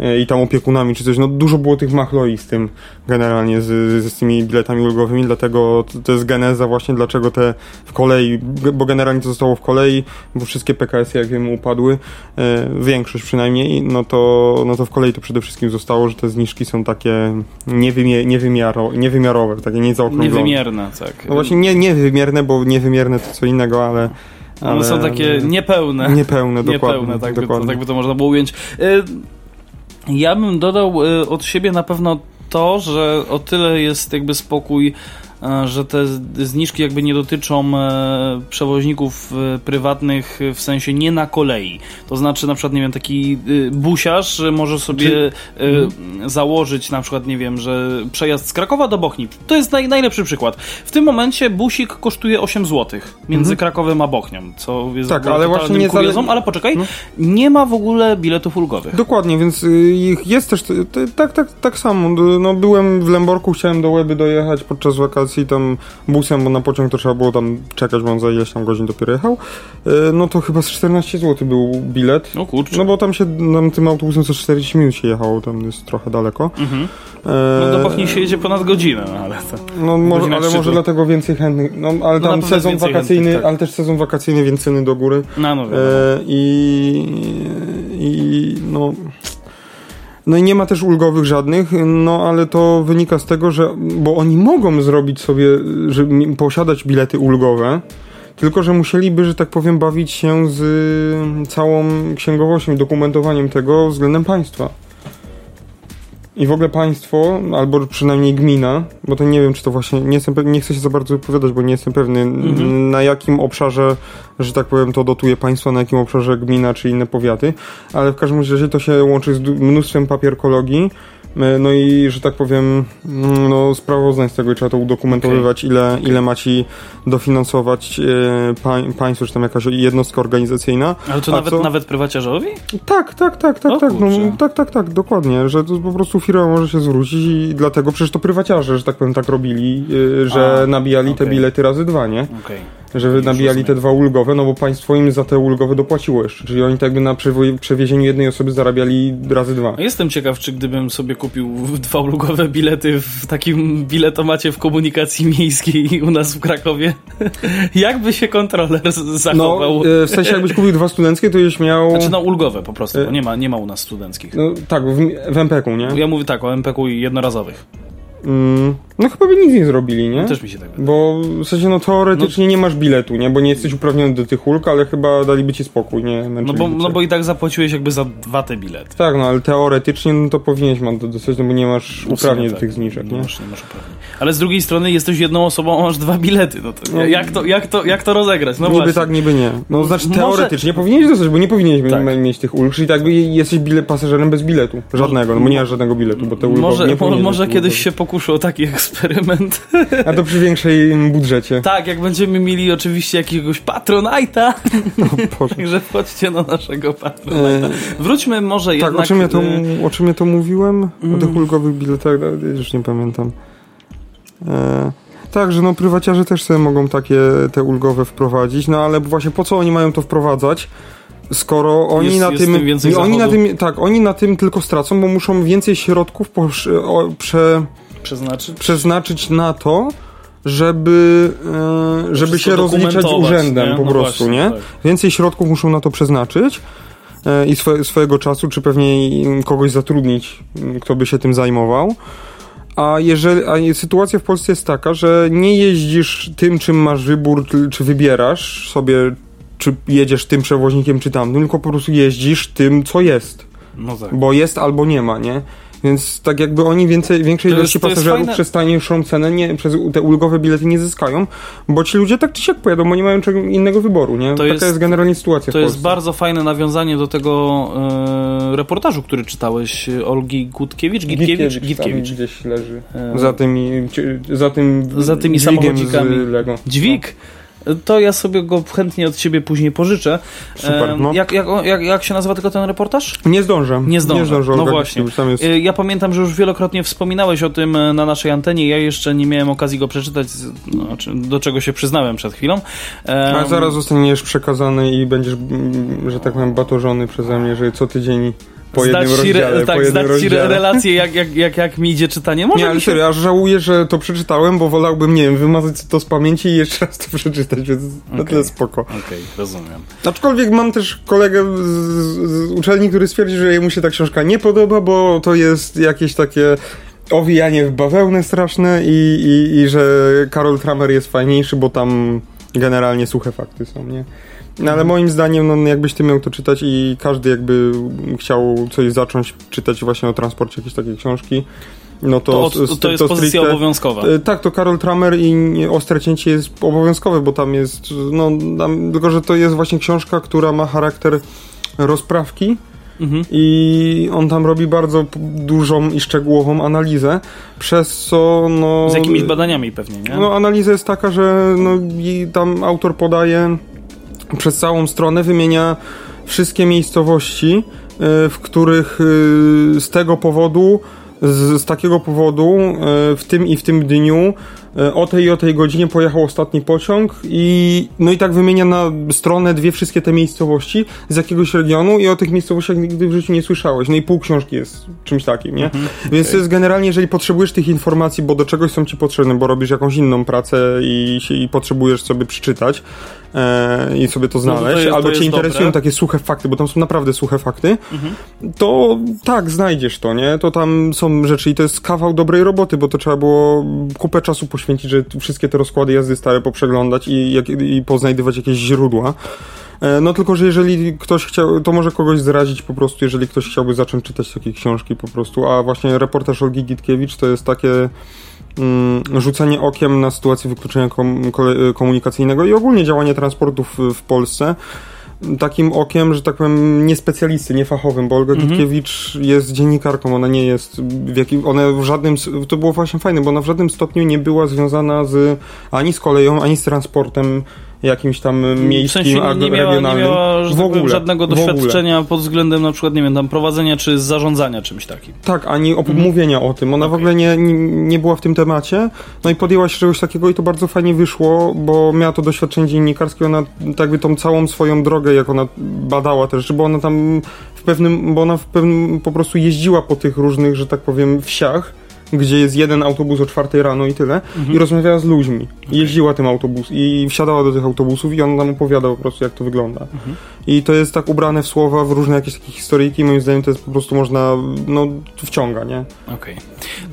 Speaker 2: E, i tam opiekunami czy coś. No dużo było tych machloi z tym generalnie, z, z tymi biletami ulgowymi, dlatego to, to jest geneza właśnie dlaczego te w kolei, bo generalnie to zostało w kolei, bo wszystkie PKS-y jak wiemy upadły, e, większość przynajmniej, no to, no to w kolei to przede wszystkim zostało, że te zniżki są takie niewymie, niewymiaro, niewymiarowe, takie niezaokrąglone.
Speaker 1: Niewymierne, tak.
Speaker 2: No właśnie nie, niewymierne, bo niewymierne to co innego, ale
Speaker 1: ale One są takie niepełne.
Speaker 2: Niepełne, dokładnie.
Speaker 1: Niepełne, tak, dokładnie. By, tak by to można było ująć. Y, ja bym dodał y, od siebie na pewno to, że o tyle jest jakby spokój że te zniżki jakby nie dotyczą e, przewoźników e, prywatnych w sensie nie na kolei. To znaczy na przykład, nie wiem, taki busiarz może sobie Czy... Założyć na przykład, nie wiem, że przejazd z Krakowa do Bochni. To jest naj, najlepszy przykład. W tym momencie busik kosztuje 8 zł między mhm. Krakowem a Bochnią, co jest
Speaker 2: tak, ale właśnie nie
Speaker 1: kuriozum, ale poczekaj, no. nie ma w ogóle biletów ulgowych.
Speaker 2: Dokładnie, więc jest też tak, tak, tak samo. No, byłem w Lęborku, chciałem do Łeby dojechać podczas wakacji i tam busem, bo na pociąg to trzeba było tam czekać, bo on za ileś tam godzin dopiero jechał, e, no to chyba z 14 zł był bilet.
Speaker 1: No kurczę.
Speaker 2: No bo tam się, tam tym autobusem co 40 minut się jechało, tam jest trochę daleko. Mhm.
Speaker 1: E, no do Bochni się jedzie ponad godzinę, no, ale to...
Speaker 2: No może, ale może dlatego więcej chętnych, no ale no, tam sezon wakacyjny, chętnych, tak. ale też sezon wakacyjny, więc ceny do góry.
Speaker 1: No, no,
Speaker 2: e, i, I no... No i nie ma też ulgowych żadnych, no ale to wynika z tego, że bo oni mogą zrobić sobie, że posiadać bilety ulgowe, tylko że musieliby, że tak powiem, bawić się z całą księgowością dokumentowaniem tego względem państwa. I w ogóle państwo, albo przynajmniej gmina, bo to nie wiem, czy to właśnie, nie, jestem, nie chcę się za bardzo wypowiadać, bo nie jestem pewny, mhm. na jakim obszarze, że tak powiem, to dotuje państwo, na jakim obszarze gmina czy inne powiaty, ale w każdym razie to się łączy z mnóstwem papierkologii, no i, że tak powiem, mm, no, sprawozdań z tego trzeba to udokumentowywać, okay. ile, ile ma ci dofinansować e, pa, państwo, czy tam jakaś jednostka organizacyjna.
Speaker 1: Ale to nawet, co... nawet prywaciarzowi?
Speaker 2: Tak, tak, tak, tak, tak, no, tak, tak, tak, dokładnie, że to po prostu firma może się zwrócić i dlatego przecież to prywaciarze, że tak powiem, tak robili, e, że A, nabijali okay. te bilety razy dwa, nie?
Speaker 1: Okay
Speaker 2: że nabijali te dwa ulgowe, no bo państwo im za te ulgowe dopłaciło jeszcze, czyli oni tak jakby na przewiezieniu jednej osoby zarabiali razy dwa.
Speaker 1: Jestem ciekaw, czy gdybym sobie kupił dwa ulgowe bilety w takim biletomacie w komunikacji miejskiej u nas w Krakowie, [LAUGHS] jakby się kontroler zachował?
Speaker 2: No, w sensie jakbyś kupił dwa studenckie, to już miał...
Speaker 1: Znaczy no ulgowe po prostu, bo nie ma, nie ma u nas studenckich.
Speaker 2: No tak, w, w MPK-u, nie?
Speaker 1: Ja mówię tak, o MPK-u jednorazowych.
Speaker 2: Mm, no chyba by nic nie zrobili, nie?
Speaker 1: Też mi się tak wydaje.
Speaker 2: Bo w sensie no teoretycznie no, nie masz biletu, nie? Bo nie jesteś uprawniony do tych ulg, ale chyba daliby ci spokój, nie?
Speaker 1: No bo, no bo i tak zapłaciłeś jakby za dwa te bilety.
Speaker 2: Tak, no ale teoretycznie no to powinieneś mam to dostać, no bo nie masz no uprawnień do tak. tych zniżek, nie?
Speaker 1: nie? Masz, nie masz uprawnień. Ale z drugiej strony jesteś jedną osobą, masz dwa bilety, no to no, jak, to, jak, to, jak to rozegrać? No
Speaker 2: niby
Speaker 1: właśnie.
Speaker 2: tak, niby nie. No znaczy teoretycznie Może... powinieneś dostać, bo nie powinieneś tak. mieć tych ulg, czyli tak by jesteś bilet, pasażerem bez biletu. Żadnego, no bo nie masz żadnego biletu, bo te ulgi
Speaker 1: Może,
Speaker 2: nie
Speaker 1: może kiedyś się pokuszę o taki eksperyment. [LAUGHS]
Speaker 2: A to przy większym budżecie.
Speaker 1: Tak, jak będziemy mieli oczywiście jakiegoś Patronite'a. Także wchodźcie na naszego Patronite'a. Wróćmy może jednak...
Speaker 2: Tak, o czym ja to, o czym ja to mówiłem? O tych mm. ulgowych biletach? No, już nie pamiętam. E, tak, że no prywaciarze też sobie mogą takie te ulgowe wprowadzić, no ale właśnie po co oni mają to wprowadzać? skoro oni jest, na tym oni na tym tak, oni na tym tylko stracą, bo muszą więcej środków po, o, prze,
Speaker 1: przeznaczyć?
Speaker 2: przeznaczyć na to, żeby, e, żeby się rozliczać z urzędem nie? po no prostu, właśnie, nie? Tak. Więcej środków muszą na to przeznaczyć e, i swe, swojego czasu, czy pewnie kogoś zatrudnić, kto by się tym zajmował. A jeżeli a sytuacja w Polsce jest taka, że nie jeździsz tym, czym masz wybór, czy wybierasz sobie, czy jedziesz tym przewoźnikiem, czy tamtym, tylko po prostu jeździsz tym, co jest.
Speaker 1: No tak.
Speaker 2: Bo jest albo nie ma, nie? Więc tak jakby oni więcej, większej ilości pasażerów przez taniejszą cenę nie, przez te ulgowe bilety nie zyskają, bo ci ludzie tak czy siak pojadą, bo nie mają czego innego wyboru, nie? To Taka jest, jest generalnie sytuacja
Speaker 1: To jest bardzo fajne nawiązanie do tego e, reportażu, który czytałeś Olgi Gutkiewicz?
Speaker 2: Gitkiewicz? Gitkiewicz. gdzieś leży. E, za tymi, za tym
Speaker 1: za tymi samochodzikami. Dźwig? To ja sobie go chętnie od ciebie później pożyczę.
Speaker 2: Super, no.
Speaker 1: jak, jak, jak, jak się nazywa tylko ten reportaż?
Speaker 2: Nie zdążę.
Speaker 1: Nie zdążę. Nie zdążę
Speaker 2: no
Speaker 1: właśnie.
Speaker 2: Jest...
Speaker 1: Y, ja pamiętam, że już wielokrotnie wspominałeś o tym e, na naszej antenie. Ja jeszcze nie miałem okazji go przeczytać, no, do czego się przyznałem przed chwilą.
Speaker 2: A zaraz zostaniesz przekazany i będziesz, że tak powiem, batorzony przeze mnie, że co tydzień po jednym
Speaker 1: zdać ci,
Speaker 2: rozdziale.
Speaker 1: re, tak,
Speaker 2: po jednym
Speaker 1: zdać ci
Speaker 2: rozdziale.
Speaker 1: relację, jak, jak, jak, jak mi idzie czytanie. Może
Speaker 2: Nie, ale
Speaker 1: się...
Speaker 2: serio, aż żałuję, że to przeczytałem, bo wolałbym, nie wiem, wymazać to z pamięci i jeszcze raz to przeczytać, więc na
Speaker 1: Okej.
Speaker 2: tyle spoko.
Speaker 1: Okej, rozumiem.
Speaker 2: Aczkolwiek mam też kolegę z, z uczelni, który stwierdzi, że jemu się ta książka nie podoba, bo to jest jakieś takie owijanie w bawełnę straszne i, i, i że Karol Tramer jest fajniejszy, bo tam generalnie suche fakty są, nie? No ale moim zdaniem, no jakbyś ty miał to czytać i każdy jakby chciał coś zacząć czytać właśnie o transporcie, jakieś takie książki, no to...
Speaker 1: To, to,
Speaker 2: s-
Speaker 1: to jest pozycja
Speaker 2: stricte-
Speaker 1: obowiązkowa.
Speaker 2: E, Tak, to Karol Tramer i Ostre Cięcie jest obowiązkowe, bo tam jest, no, tam, tylko że to jest właśnie książka, która ma charakter rozprawki
Speaker 1: Mhm.
Speaker 2: i on tam robi bardzo dużą i szczegółową analizę, przez co, no...
Speaker 1: Z jakimiś badaniami pewnie, nie?
Speaker 2: No, analiza jest taka, że no, i tam autor podaje przez całą stronę, wymienia wszystkie miejscowości, y, w których y, z tego powodu, z, z takiego powodu, y, w tym i w tym dniu, o tej i o tej godzinie pojechał ostatni pociąg i no i tak wymienia na stronę dwie wszystkie te miejscowości z jakiegoś regionu i o tych miejscowościach nigdy w życiu nie słyszałeś. No i pół książki jest czymś takim, nie? Więc to jest generalnie, jeżeli potrzebujesz tych informacji, bo do czegoś są ci potrzebne, bo robisz jakąś inną pracę i, i potrzebujesz sobie przeczytać e, i sobie to
Speaker 1: No to
Speaker 2: znaleźć,
Speaker 1: jest- to
Speaker 2: albo cię
Speaker 1: jest
Speaker 2: interesują
Speaker 1: dobre.
Speaker 2: takie suche fakty, bo tam są naprawdę suche fakty, to tak, znajdziesz to, nie? To tam są rzeczy i to jest kawał dobrej roboty, bo to trzeba było kupę czasu poświęcić, żeby wszystkie te rozkłady jazdy stare poprzeglądać i, jak, i poznajdywać jakieś źródła. E, No tylko, że jeżeli ktoś chciał, to może kogoś zrazić po prostu, jeżeli ktoś chciałby zacząć czytać takie książki po prostu, a właśnie reportaż Olgi Gitkiewicz to jest takie mm, rzucenie okiem na sytuację wykluczenia kom, komunikacyjnego i ogólnie działanie transportów w Polsce takim okiem, że tak powiem, niespecjalisty, niefachowym, bo Olga Gitkiewicz jest dziennikarką, ona nie jest w jakim, ona w żadnym, to było właśnie fajne, bo ona w żadnym stopniu nie była związana z, ani z koleją, ani z transportem jakimś tam
Speaker 1: w
Speaker 2: miejskim,
Speaker 1: sensie nie, nie, miała, nie miała
Speaker 2: w
Speaker 1: tak powiem,
Speaker 2: ogóle,
Speaker 1: żadnego
Speaker 2: w
Speaker 1: doświadczenia pod względem na przykład, nie wiem, tam prowadzenia czy zarządzania czymś takim.
Speaker 2: Tak, ani op- mówienia o tym. Ona w ogóle nie, nie, była w tym temacie. No i podjęła się czegoś takiego i to bardzo fajnie wyszło, bo miała to doświadczenie dziennikarskie. Ona tak jakby tą całą swoją drogę, jak ona badała też, bo ona tam w pewnym, bo ona w pewnym po prostu jeździła po tych różnych, że tak powiem, wsiach gdzie jest jeden autobus o czwartej rano i tyle, i rozmawiała z ludźmi. Jeździła tym autobus i wsiadała do tych autobusów i on nam opowiada po prostu, jak to wygląda. I to jest tak ubrane w słowa, w różne jakieś takie historyjki, moim zdaniem to jest po prostu można, no, wciąga, nie?
Speaker 1: Okej.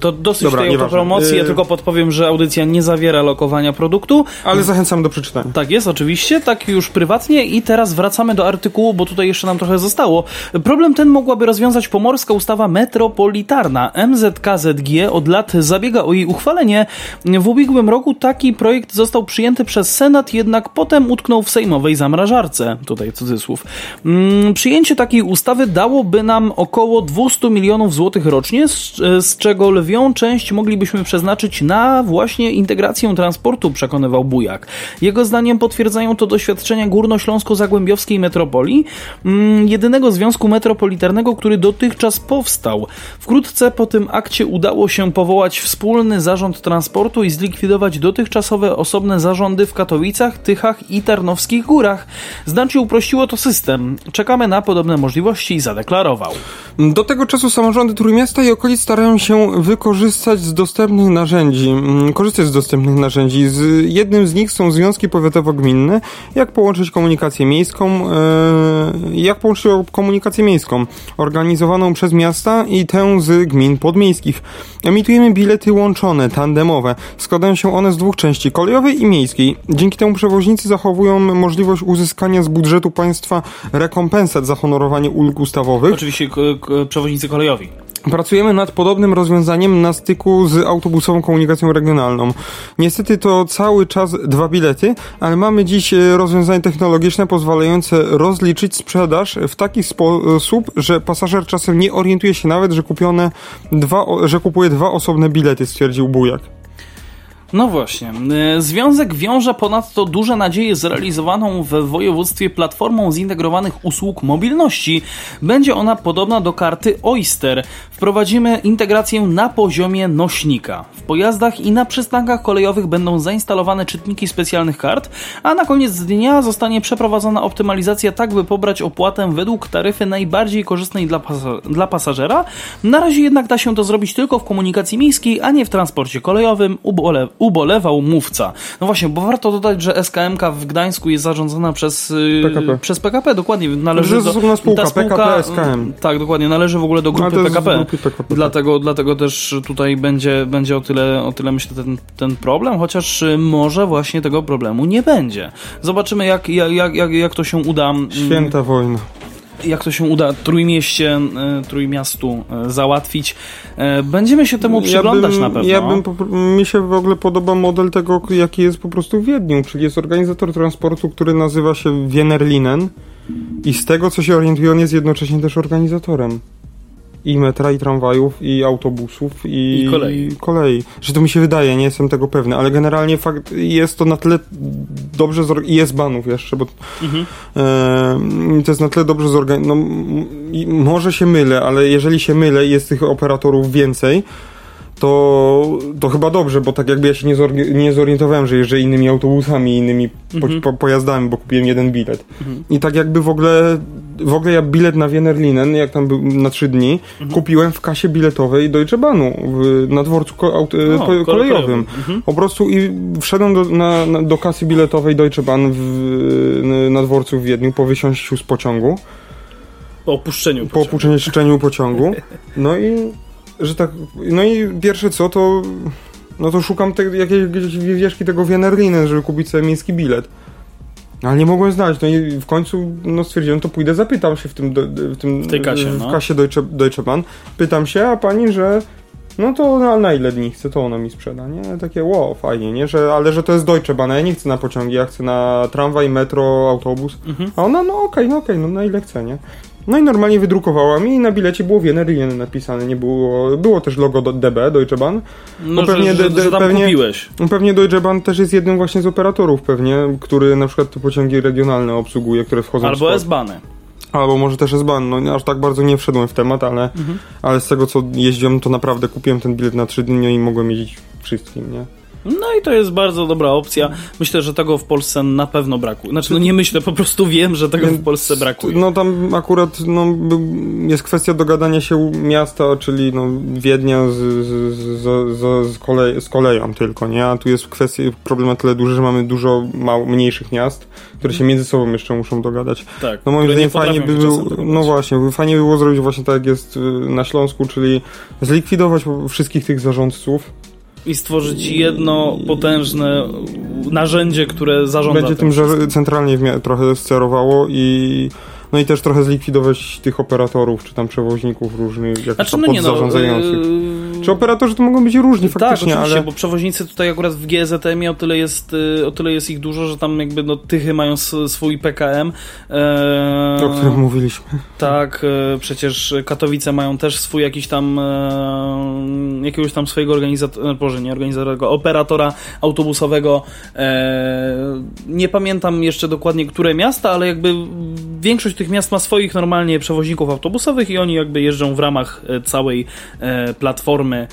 Speaker 1: To dosyć
Speaker 2: Dobra,
Speaker 1: tej autopromocji. Ja
Speaker 2: Y-
Speaker 1: tylko podpowiem, że audycja nie zawiera lokowania produktu.
Speaker 2: Ale zachęcam do przeczytania.
Speaker 1: Tak jest, oczywiście, tak już prywatnie i teraz wracamy do artykułu, bo tutaj jeszcze nam trochę zostało. Problem ten mogłaby rozwiązać pomorska ustawa metropolitarna. MZKZG od lat zabiega o jej uchwalenie. W ubiegłym roku taki projekt został przyjęty przez Senat, jednak potem utknął w sejmowej zamrażarce. Tutaj cudzysłów. Mm, Przyjęcie takiej ustawy dałoby nam około 200 milionów złotych rocznie, z, z czego lwią część moglibyśmy przeznaczyć na właśnie integrację transportu, przekonywał Bujak. Jego zdaniem potwierdzają to doświadczenia górnośląsko-zagłębiowskiej metropolii, mm, jedynego związku metropolitarnego, który dotychczas powstał. Wkrótce po tym akcie udało się powołać wspólny zarząd transportu i zlikwidować dotychczasowe osobne zarządy w Katowicach, Tychach i Tarnowskich Górach. Znacznie uprościło to system. Czekamy na podobne możliwości, zadeklarował.
Speaker 2: Do tego czasu samorządy Trójmiasta i okolic starają się wykorzystać z dostępnych narzędzi, mm, korzystać z dostępnych narzędzi. Z, jednym z nich są związki powiatowo-gminne, jak połączyć komunikację miejską, e, jak połączyć komunikację miejską, organizowaną przez miasta i tę z gmin podmiejskich. Emitujemy bilety łączone, tandemowe. Składają się one z dwóch części, kolejowej i miejskiej. Dzięki temu przewoźnicy zachowują możliwość uzyskania z budżetu państwa rekompensat za honorowanie ulg ustawowych.
Speaker 1: Oczywiście przewoźnicy kolejowi.
Speaker 2: Pracujemy nad podobnym rozwiązaniem na styku z autobusową komunikacją regionalną. Niestety to cały czas dwa bilety, ale mamy dziś e, rozwiązanie technologiczne pozwalające rozliczyć sprzedaż w taki sposób, że pasażer czasem nie orientuje się nawet, że kupione dwa, że kupuje dwa osobne bilety, stwierdził Bujak.
Speaker 1: No właśnie. E, Związek wiąże ponadto duże nadzieje z realizowaną w województwie platformą zintegrowanych usług mobilności. Będzie ona podobna do karty Oyster. Wprowadzimy integrację na poziomie nośnika. W pojazdach i na przystankach kolejowych będą zainstalowane czytniki specjalnych kart, a na koniec dnia zostanie przeprowadzona optymalizacja tak, by pobrać opłatę według taryfy najbardziej korzystnej dla, pasa dla pasażera. Na razie jednak da się to zrobić tylko w komunikacji miejskiej, a nie w transporcie kolejowym. Ubole ubolewał mówca. No właśnie, bo warto dodać, że SKMK w Gdańsku jest zarządzana przez
Speaker 2: PKP,
Speaker 1: przez PKP dokładnie. Należy
Speaker 2: to jest
Speaker 1: do,
Speaker 2: spółka,
Speaker 1: ta spółka,
Speaker 2: PKP SKM.
Speaker 1: Tak, dokładnie, należy w ogóle do grupy PKP.
Speaker 2: grupy PKP.
Speaker 1: Dlatego, dlatego też tutaj będzie, będzie o, tyle, o tyle, myślę, ten, ten problem, chociaż y, może właśnie tego problemu nie będzie. Zobaczymy, jak, jak, jak, jak to się uda. mm,
Speaker 2: Święta wojna.
Speaker 1: Jak to się uda Trójmieście, y, Trójmiastu y, załatwić. Y, Będziemy się temu przyglądać
Speaker 2: bym,
Speaker 1: na pewno.
Speaker 2: Ja bym, mi się w ogóle podoba model tego, jaki jest po prostu w Wiedniu, czyli jest organizator transportu, który nazywa się Wienerlinen i z tego, co się orientuję, on jest jednocześnie też organizatorem. I metra, i tramwajów, i autobusów, i,
Speaker 1: I kolei.
Speaker 2: kolei. Że to mi się wydaje, nie jestem tego pewny, ale generalnie fakt jest to na tyle dobrze. I jest banów jeszcze, bo
Speaker 1: Mhm.
Speaker 2: e, to jest na tyle dobrze zorganizowane. No, może się mylę, ale jeżeli się mylę i jest tych operatorów więcej, to, to chyba dobrze, bo tak jakby ja się nie, nie zorientowałem, że jeżdżę innymi autobusami, innymi po,
Speaker 1: Mhm.
Speaker 2: po, pojazdami, bo kupiłem jeden bilet. I tak jakby w ogóle, w ogóle ja bilet na Wienerlinen, jak tam był na trzy dni,
Speaker 1: Mhm.
Speaker 2: kupiłem w kasie biletowej Deutsche Bahnu w, na dworcu ko, aut,
Speaker 1: O,
Speaker 2: ko,
Speaker 1: kolej-
Speaker 2: kolejowym.
Speaker 1: Mhm.
Speaker 2: Po prostu i wszedłem do, na, na, do kasy biletowej Deutsche Bahn w, na dworcu w Wiedniu po wysiąściu z pociągu
Speaker 1: Po opuszczeniu.
Speaker 2: po opuszczeniu pociągu. [LAUGHS] No i że tak. No i pierwsze co to. No to szukam te, jakiejś wywieszki tego Wienerlinen, żeby kupić sobie miejski bilet. Ale nie mogłem znaleźć. No i w końcu no stwierdziłem, to pójdę, zapytam się w tym, do, w, tym
Speaker 1: W tej kasie,
Speaker 2: w
Speaker 1: no.
Speaker 2: kasie Deutsche, Deutsche Bahn. Pytam się, a pani, że no to na, na ile dni chce, to ona mi sprzeda, nie? Takie, wow, fajnie, nie? Że, ale że to jest Deutsche Bahn, a ja nie chcę na pociągi, ja chcę na tramwaj, metro, autobus.
Speaker 1: Mhm.
Speaker 2: A ona, no okej, no okej, no na ile chce, nie? No i normalnie wydrukowała mi i na bilecie było Wienerlinen napisane, nie było, było też logo do DB, Deutsche Bahn.
Speaker 1: No, że,
Speaker 2: pewnie
Speaker 1: że, że tam
Speaker 2: pewnie-
Speaker 1: kupiłeś.
Speaker 2: Pewnie Deutsche Bahn też jest jednym właśnie z operatorów pewnie, który na przykład te pociągi regionalne obsługuje, które wchodzą
Speaker 1: Albo. S-bany.
Speaker 2: Albo może też S-Bahn, no aż tak bardzo nie wszedłem w temat, ale,
Speaker 1: Mhm.
Speaker 2: ale z tego co jeździłem, to naprawdę kupiłem ten bilet na 3 dni no i mogłem jeździć wszystkim, nie?
Speaker 1: No i to jest bardzo dobra opcja. Myślę, że tego w Polsce na pewno brakuje. Znaczy, no nie myślę, po prostu wiem, że tego w Polsce brakuje.
Speaker 2: No tam akurat no, jest kwestia dogadania się miasta, czyli no, Wiednia z, z, z, z, kolej, z koleją tylko, nie? A tu jest kwestia, problem na tyle duży, że mamy dużo mał, mniejszych miast, które się między sobą jeszcze muszą dogadać.
Speaker 1: Tak,
Speaker 2: No moim zdaniem fajnie by było, no właśnie, fajnie by było zrobić właśnie tak jak jest y, na Śląsku, czyli zlikwidować wszystkich tych zarządców.
Speaker 1: I stworzyć jedno potężne narzędzie, które zarządza
Speaker 2: Będzie
Speaker 1: tym
Speaker 2: tym, że centralnie trochę sterowało i no i też trochę zlikwidować tych operatorów, czy tam przewoźników różnych, jakichś
Speaker 1: Znaczy, no nie no...
Speaker 2: Czy operatorzy to mogą być różni
Speaker 1: tak,
Speaker 2: faktycznie,
Speaker 1: oczywiście,
Speaker 2: ale
Speaker 1: bo przewoźnicy tutaj akurat w GZM-ie o tyle jest, y, o tyle jest ich dużo, że tam jakby no tychy mają swój PKM. E,
Speaker 2: o którym mówiliśmy.
Speaker 1: Tak, e, przecież Katowice mają też swój jakiś tam e, jakiegoś tam swojego organizatora, boże nie organizatora, operatora autobusowego. E, nie pamiętam jeszcze dokładnie, które miasta, ale jakby większość tych miast ma swoich normalnie przewoźników autobusowych i oni jakby jeżdżą w ramach e, całej e, platformy e,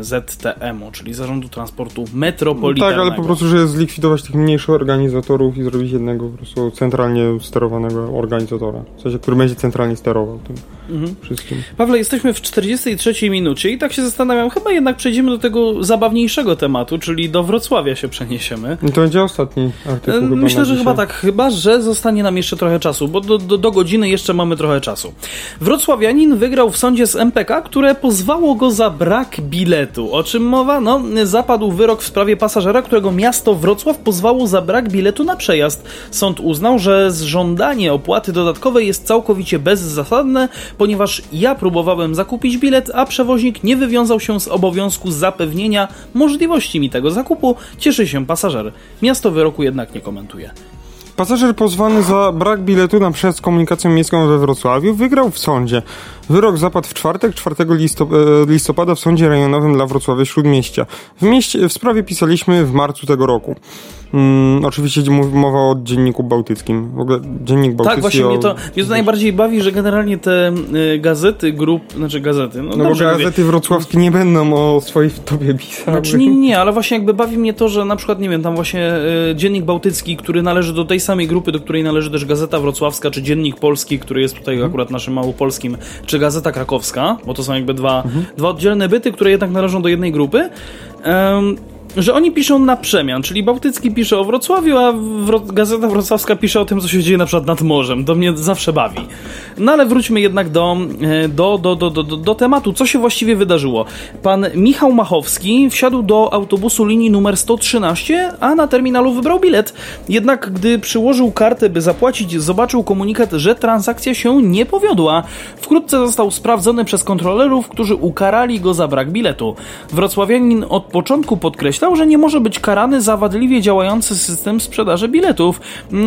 Speaker 1: ZTM-u, czyli Zarządu Transportu Metropolitalnego.
Speaker 2: Tak, ale po prostu, że zlikwidować tych mniejszych organizatorów i zrobić jednego po prostu centralnie sterowanego organizatora. W sensie, który będzie centralnie sterował tym
Speaker 1: Mhm.
Speaker 2: wszystkim.
Speaker 1: Pawle, jesteśmy w 43 minucie i tak się zastanawiam, chyba jednak przejdziemy do tego zabawniejszego tematu, czyli do Wrocławia się przeniesiemy.
Speaker 2: I to będzie ostatni artykuł chyba
Speaker 1: Myślę,
Speaker 2: na
Speaker 1: że
Speaker 2: dzisiaj.
Speaker 1: chyba tak, chyba że zostanie nam jeszcze trochę czasu, bo do, do, do godziny jeszcze mamy trochę czasu. Wrocławianin wygrał w sądzie z MPK, które pozwało go za brak biletu. O czym mowa? No, zapadł wyrok w sprawie pasażera, którego miasto Wrocław pozwało za brak biletu na przejazd. Sąd uznał, że żądanie opłaty dodatkowej jest całkowicie bezzasadne, ponieważ ja próbowałem zakupić bilet, a przewoźnik nie wywiązał się z obowiązku zapewnienia możliwości mi tego zakupu. Cieszy się pasażer. Miasto wyroku jednak nie komentuje.
Speaker 2: Pasażer pozwany za brak biletu na przejazd komunikacją miejską we Wrocławiu wygrał w sądzie. Wyrok zapadł w czwartek, 4 e, listopada w Sądzie Rejonowym dla Wrocławia Śródmieścia. W, mieście, w sprawie pisaliśmy w marcu tego roku. Mm, oczywiście mowa o dzienniku bałtyckim. W ogóle dziennik bałtycki.
Speaker 1: Tak, właśnie
Speaker 2: o...
Speaker 1: mnie to, mnie to najbardziej bawi, że generalnie te y, gazety, grup, znaczy gazety. No,
Speaker 2: no bo gazety mówię. wrocławskie nie będą o swojej tobie pisały.
Speaker 1: Znaczy nie, nie, ale właśnie jakby bawi mnie to, że na przykład, nie wiem, tam właśnie y, dziennik bałtycki, który należy do tej samej grupy, do której należy też Gazeta Wrocławska, czy dziennik polski, który jest tutaj mhm. akurat naszym małopolskim, czy Gazeta Krakowska, bo to są jakby dwa, mhm. dwa oddzielne byty, które jednak należą do jednej grupy. Um, że oni piszą na przemian, czyli Bałtycki pisze o Wrocławiu, a Wro Gazeta Wrocławska pisze o tym, co się dzieje na przykład nad morzem. To mnie zawsze bawi. No ale wróćmy jednak do, do, do, do, do, do tematu. Co się właściwie wydarzyło? Pan Michał Machowski wsiadł do autobusu linii numer 113, a na terminalu wybrał bilet. Jednak gdy przyłożył kartę, by zapłacić, zobaczył komunikat, że transakcja się nie powiodła. Wkrótce został sprawdzony przez kontrolerów, którzy ukarali go za brak biletu. Wrocławianin od początku podkreślał, Pisał, że nie może być karany za wadliwie działający system sprzedaży biletów.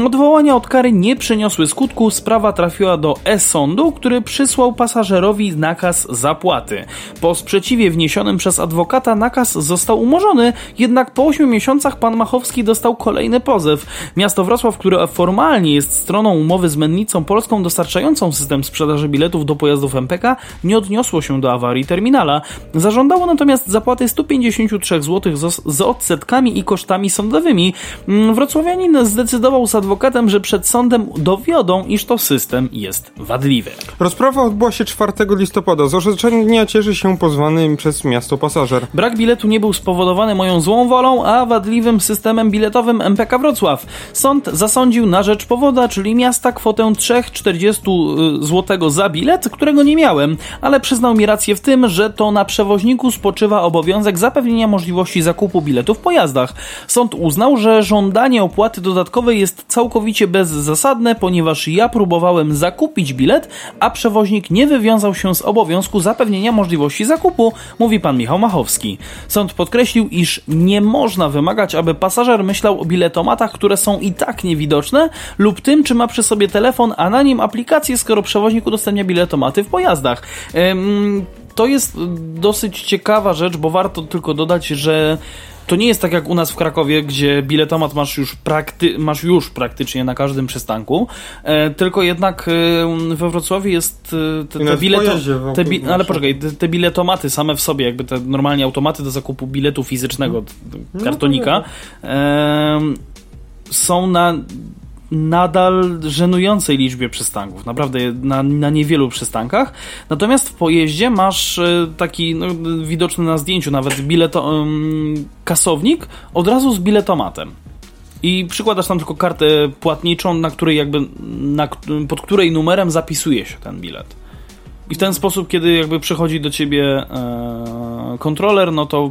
Speaker 1: Odwołania od kary nie przyniosły skutku, sprawa trafiła do e-sądu, który przysłał pasażerowi nakaz zapłaty. Po sprzeciwie wniesionym przez adwokata nakaz został umorzony, jednak po 8 miesiącach pan Machowski dostał kolejny pozew. Miasto Wrocław, które formalnie jest stroną umowy z Mennicą Polską dostarczającą system sprzedaży biletów do pojazdów MPK, nie odniosło się do awarii terminala. Zażądało natomiast zapłaty 153 zł z odsetkami i kosztami sądowymi. Mm, wrocławianin zdecydował z adwokatem, że przed sądem dowiodą, iż to system jest wadliwy.
Speaker 2: Rozprawa odbyła się 4 listopada. Z orzeczenia cieszy się pozwany przez miasto pasażer.
Speaker 1: Brak biletu nie był spowodowany moją złą wolą, a wadliwym systemem biletowym MPK Wrocław. Sąd zasądził na rzecz powoda, czyli miasta, kwotę 3,40 y, zł za bilet, którego nie miałem, ale przyznał mi rację w tym, że to na przewoźniku spoczywa obowiązek zapewnienia możliwości zakupu zakupu biletu w pojazdach. Sąd uznał, że żądanie opłaty dodatkowej jest całkowicie bezzasadne, ponieważ ja próbowałem zakupić bilet, a przewoźnik nie wywiązał się z obowiązku zapewnienia możliwości zakupu, mówi pan Michał Machowski. Sąd podkreślił, iż nie można wymagać, aby pasażer myślał o biletomatach, które są i tak niewidoczne, lub tym, czy ma przy sobie telefon, a na nim aplikację, skoro przewoźnik udostępnia biletomaty w pojazdach. Ym, to jest dosyć ciekawa rzecz, bo warto tylko dodać, że to nie jest tak jak u nas w Krakowie, gdzie biletomat masz już, prakty masz już praktycznie na każdym przystanku, e, tylko jednak e, we Wrocławiu jest e, te, te bileto, te bi ale poczekaj, te, te, biletomaty same w sobie, jakby te normalnie automaty do zakupu biletu fizycznego, no kartonika, e, są na nadal żenującej liczbie przystanków, naprawdę na, na niewielu przystankach. Natomiast w pojeździe masz e, taki no, widoczny na zdjęciu nawet bileto, kasownik od razu z biletomatem. I przykładasz tam tylko kartę płatniczą, na której jakby, na, pod której numerem zapisuje się ten bilet. I w ten sposób, kiedy jakby przychodzi do ciebie e, kontroler, no to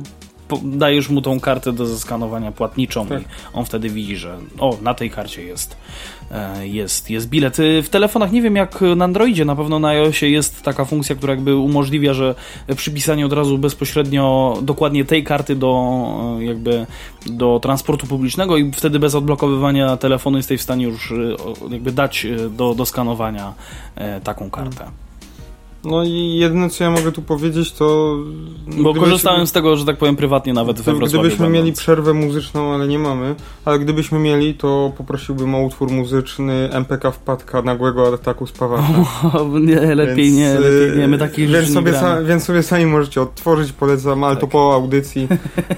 Speaker 1: dajesz mu tą kartę do zeskanowania płatniczą tak. i on wtedy widzi, że o, na tej karcie jest, e, jest, jest bilet. Y, w telefonach nie wiem jak na Androidzie, na pewno na iOSie jest taka funkcja, która jakby umożliwia, że przypisanie od razu bezpośrednio dokładnie tej karty do e, jakby do transportu publicznego i wtedy bez odblokowywania telefonu jesteś w stanie już e, jakby dać do, do skanowania taką kartę.
Speaker 2: No i jedyne co ja mogę tu powiedzieć to...
Speaker 1: Bo korzystałem z tego, że tak powiem prywatnie nawet we Wrocławiu.
Speaker 2: Gdybyśmy będąc. mieli przerwę muzyczną, ale nie mamy, ale gdybyśmy mieli, to poprosiłbym o utwór muzyczny MPK wpadka nagłego ataku spawacza.
Speaker 1: nie, lepiej więc, nie, lepiej nie, my takich
Speaker 2: więc sobie, więc sobie sami możecie odtworzyć, polecam, ale tak. to po audycji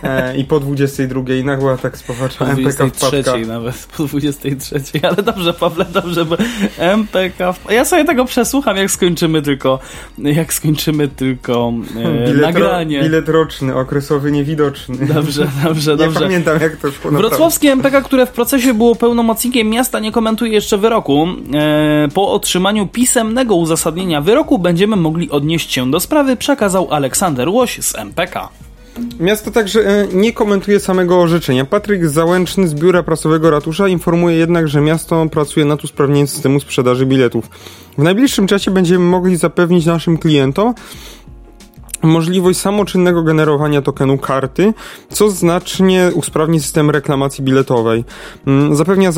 Speaker 2: e, i po 22 nagły atak spawacza po MPK wpadka.
Speaker 1: nawet, po 23, ale dobrze Pawle, dobrze, bo MPK. Ja sobie tego przesłucham, jak skończymy tylko [LAUGHS] jak skończymy tylko e, bilet nagranie.
Speaker 2: Ro, bilet roczny, okresowy niewidoczny.
Speaker 1: Dobrze, dobrze, [LAUGHS] dobrze.
Speaker 2: Nie pamiętam jak to szło.
Speaker 1: Wrocławskie MPK, które w procesie było pełnomocnikiem miasta, nie komentuje jeszcze wyroku. E, po otrzymaniu pisemnego uzasadnienia wyroku będziemy mogli odnieść się do sprawy, przekazał Aleksander Łoś z MPK.
Speaker 2: Miasto także e, nie komentuje samego orzeczenia. Patryk Załęczny z biura prasowego ratusza informuje jednak, że miasto pracuje nad usprawnieniem systemu sprzedaży biletów. W najbliższym czasie będziemy mogli zapewnić naszym klientom, możliwość samoczynnego generowania tokenu karty, co znacznie usprawni system reklamacji biletowej. Mm, zapewnia e,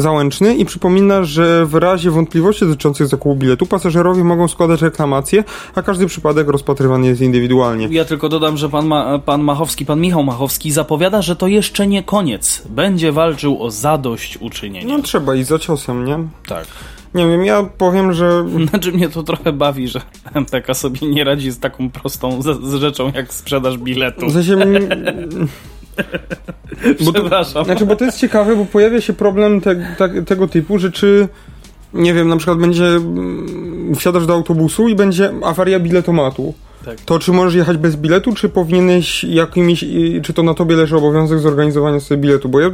Speaker 2: załączny i przypomina, że w razie wątpliwości dotyczących zakupu biletu pasażerowie mogą składać reklamację, a każdy przypadek rozpatrywany jest indywidualnie.
Speaker 1: Ja tylko dodam, że pan, Ma pan Machowski, pan Michał Machowski zapowiada, że to jeszcze nie koniec. Będzie walczył o zadość uczynienie.
Speaker 2: No trzeba i za ciosem, nie?
Speaker 1: Tak.
Speaker 2: Nie wiem, ja powiem, że...
Speaker 1: Znaczy mnie to trochę bawi, że MPK sobie nie radzi z taką prostą z, z rzeczą jak sprzedaż biletu.
Speaker 2: W sensie... [LAUGHS]
Speaker 1: bo Przepraszam.
Speaker 2: znaczy, bo to jest ciekawe, bo pojawia się problem te, te, tego typu, że czy nie wiem, na przykład będzie mm, wsiadasz do autobusu i będzie awaria biletomatu tak. To czy możesz jechać bez biletu, czy powinieneś jakimiś, czy to na tobie leży obowiązek zorganizowania sobie biletu? Bo ja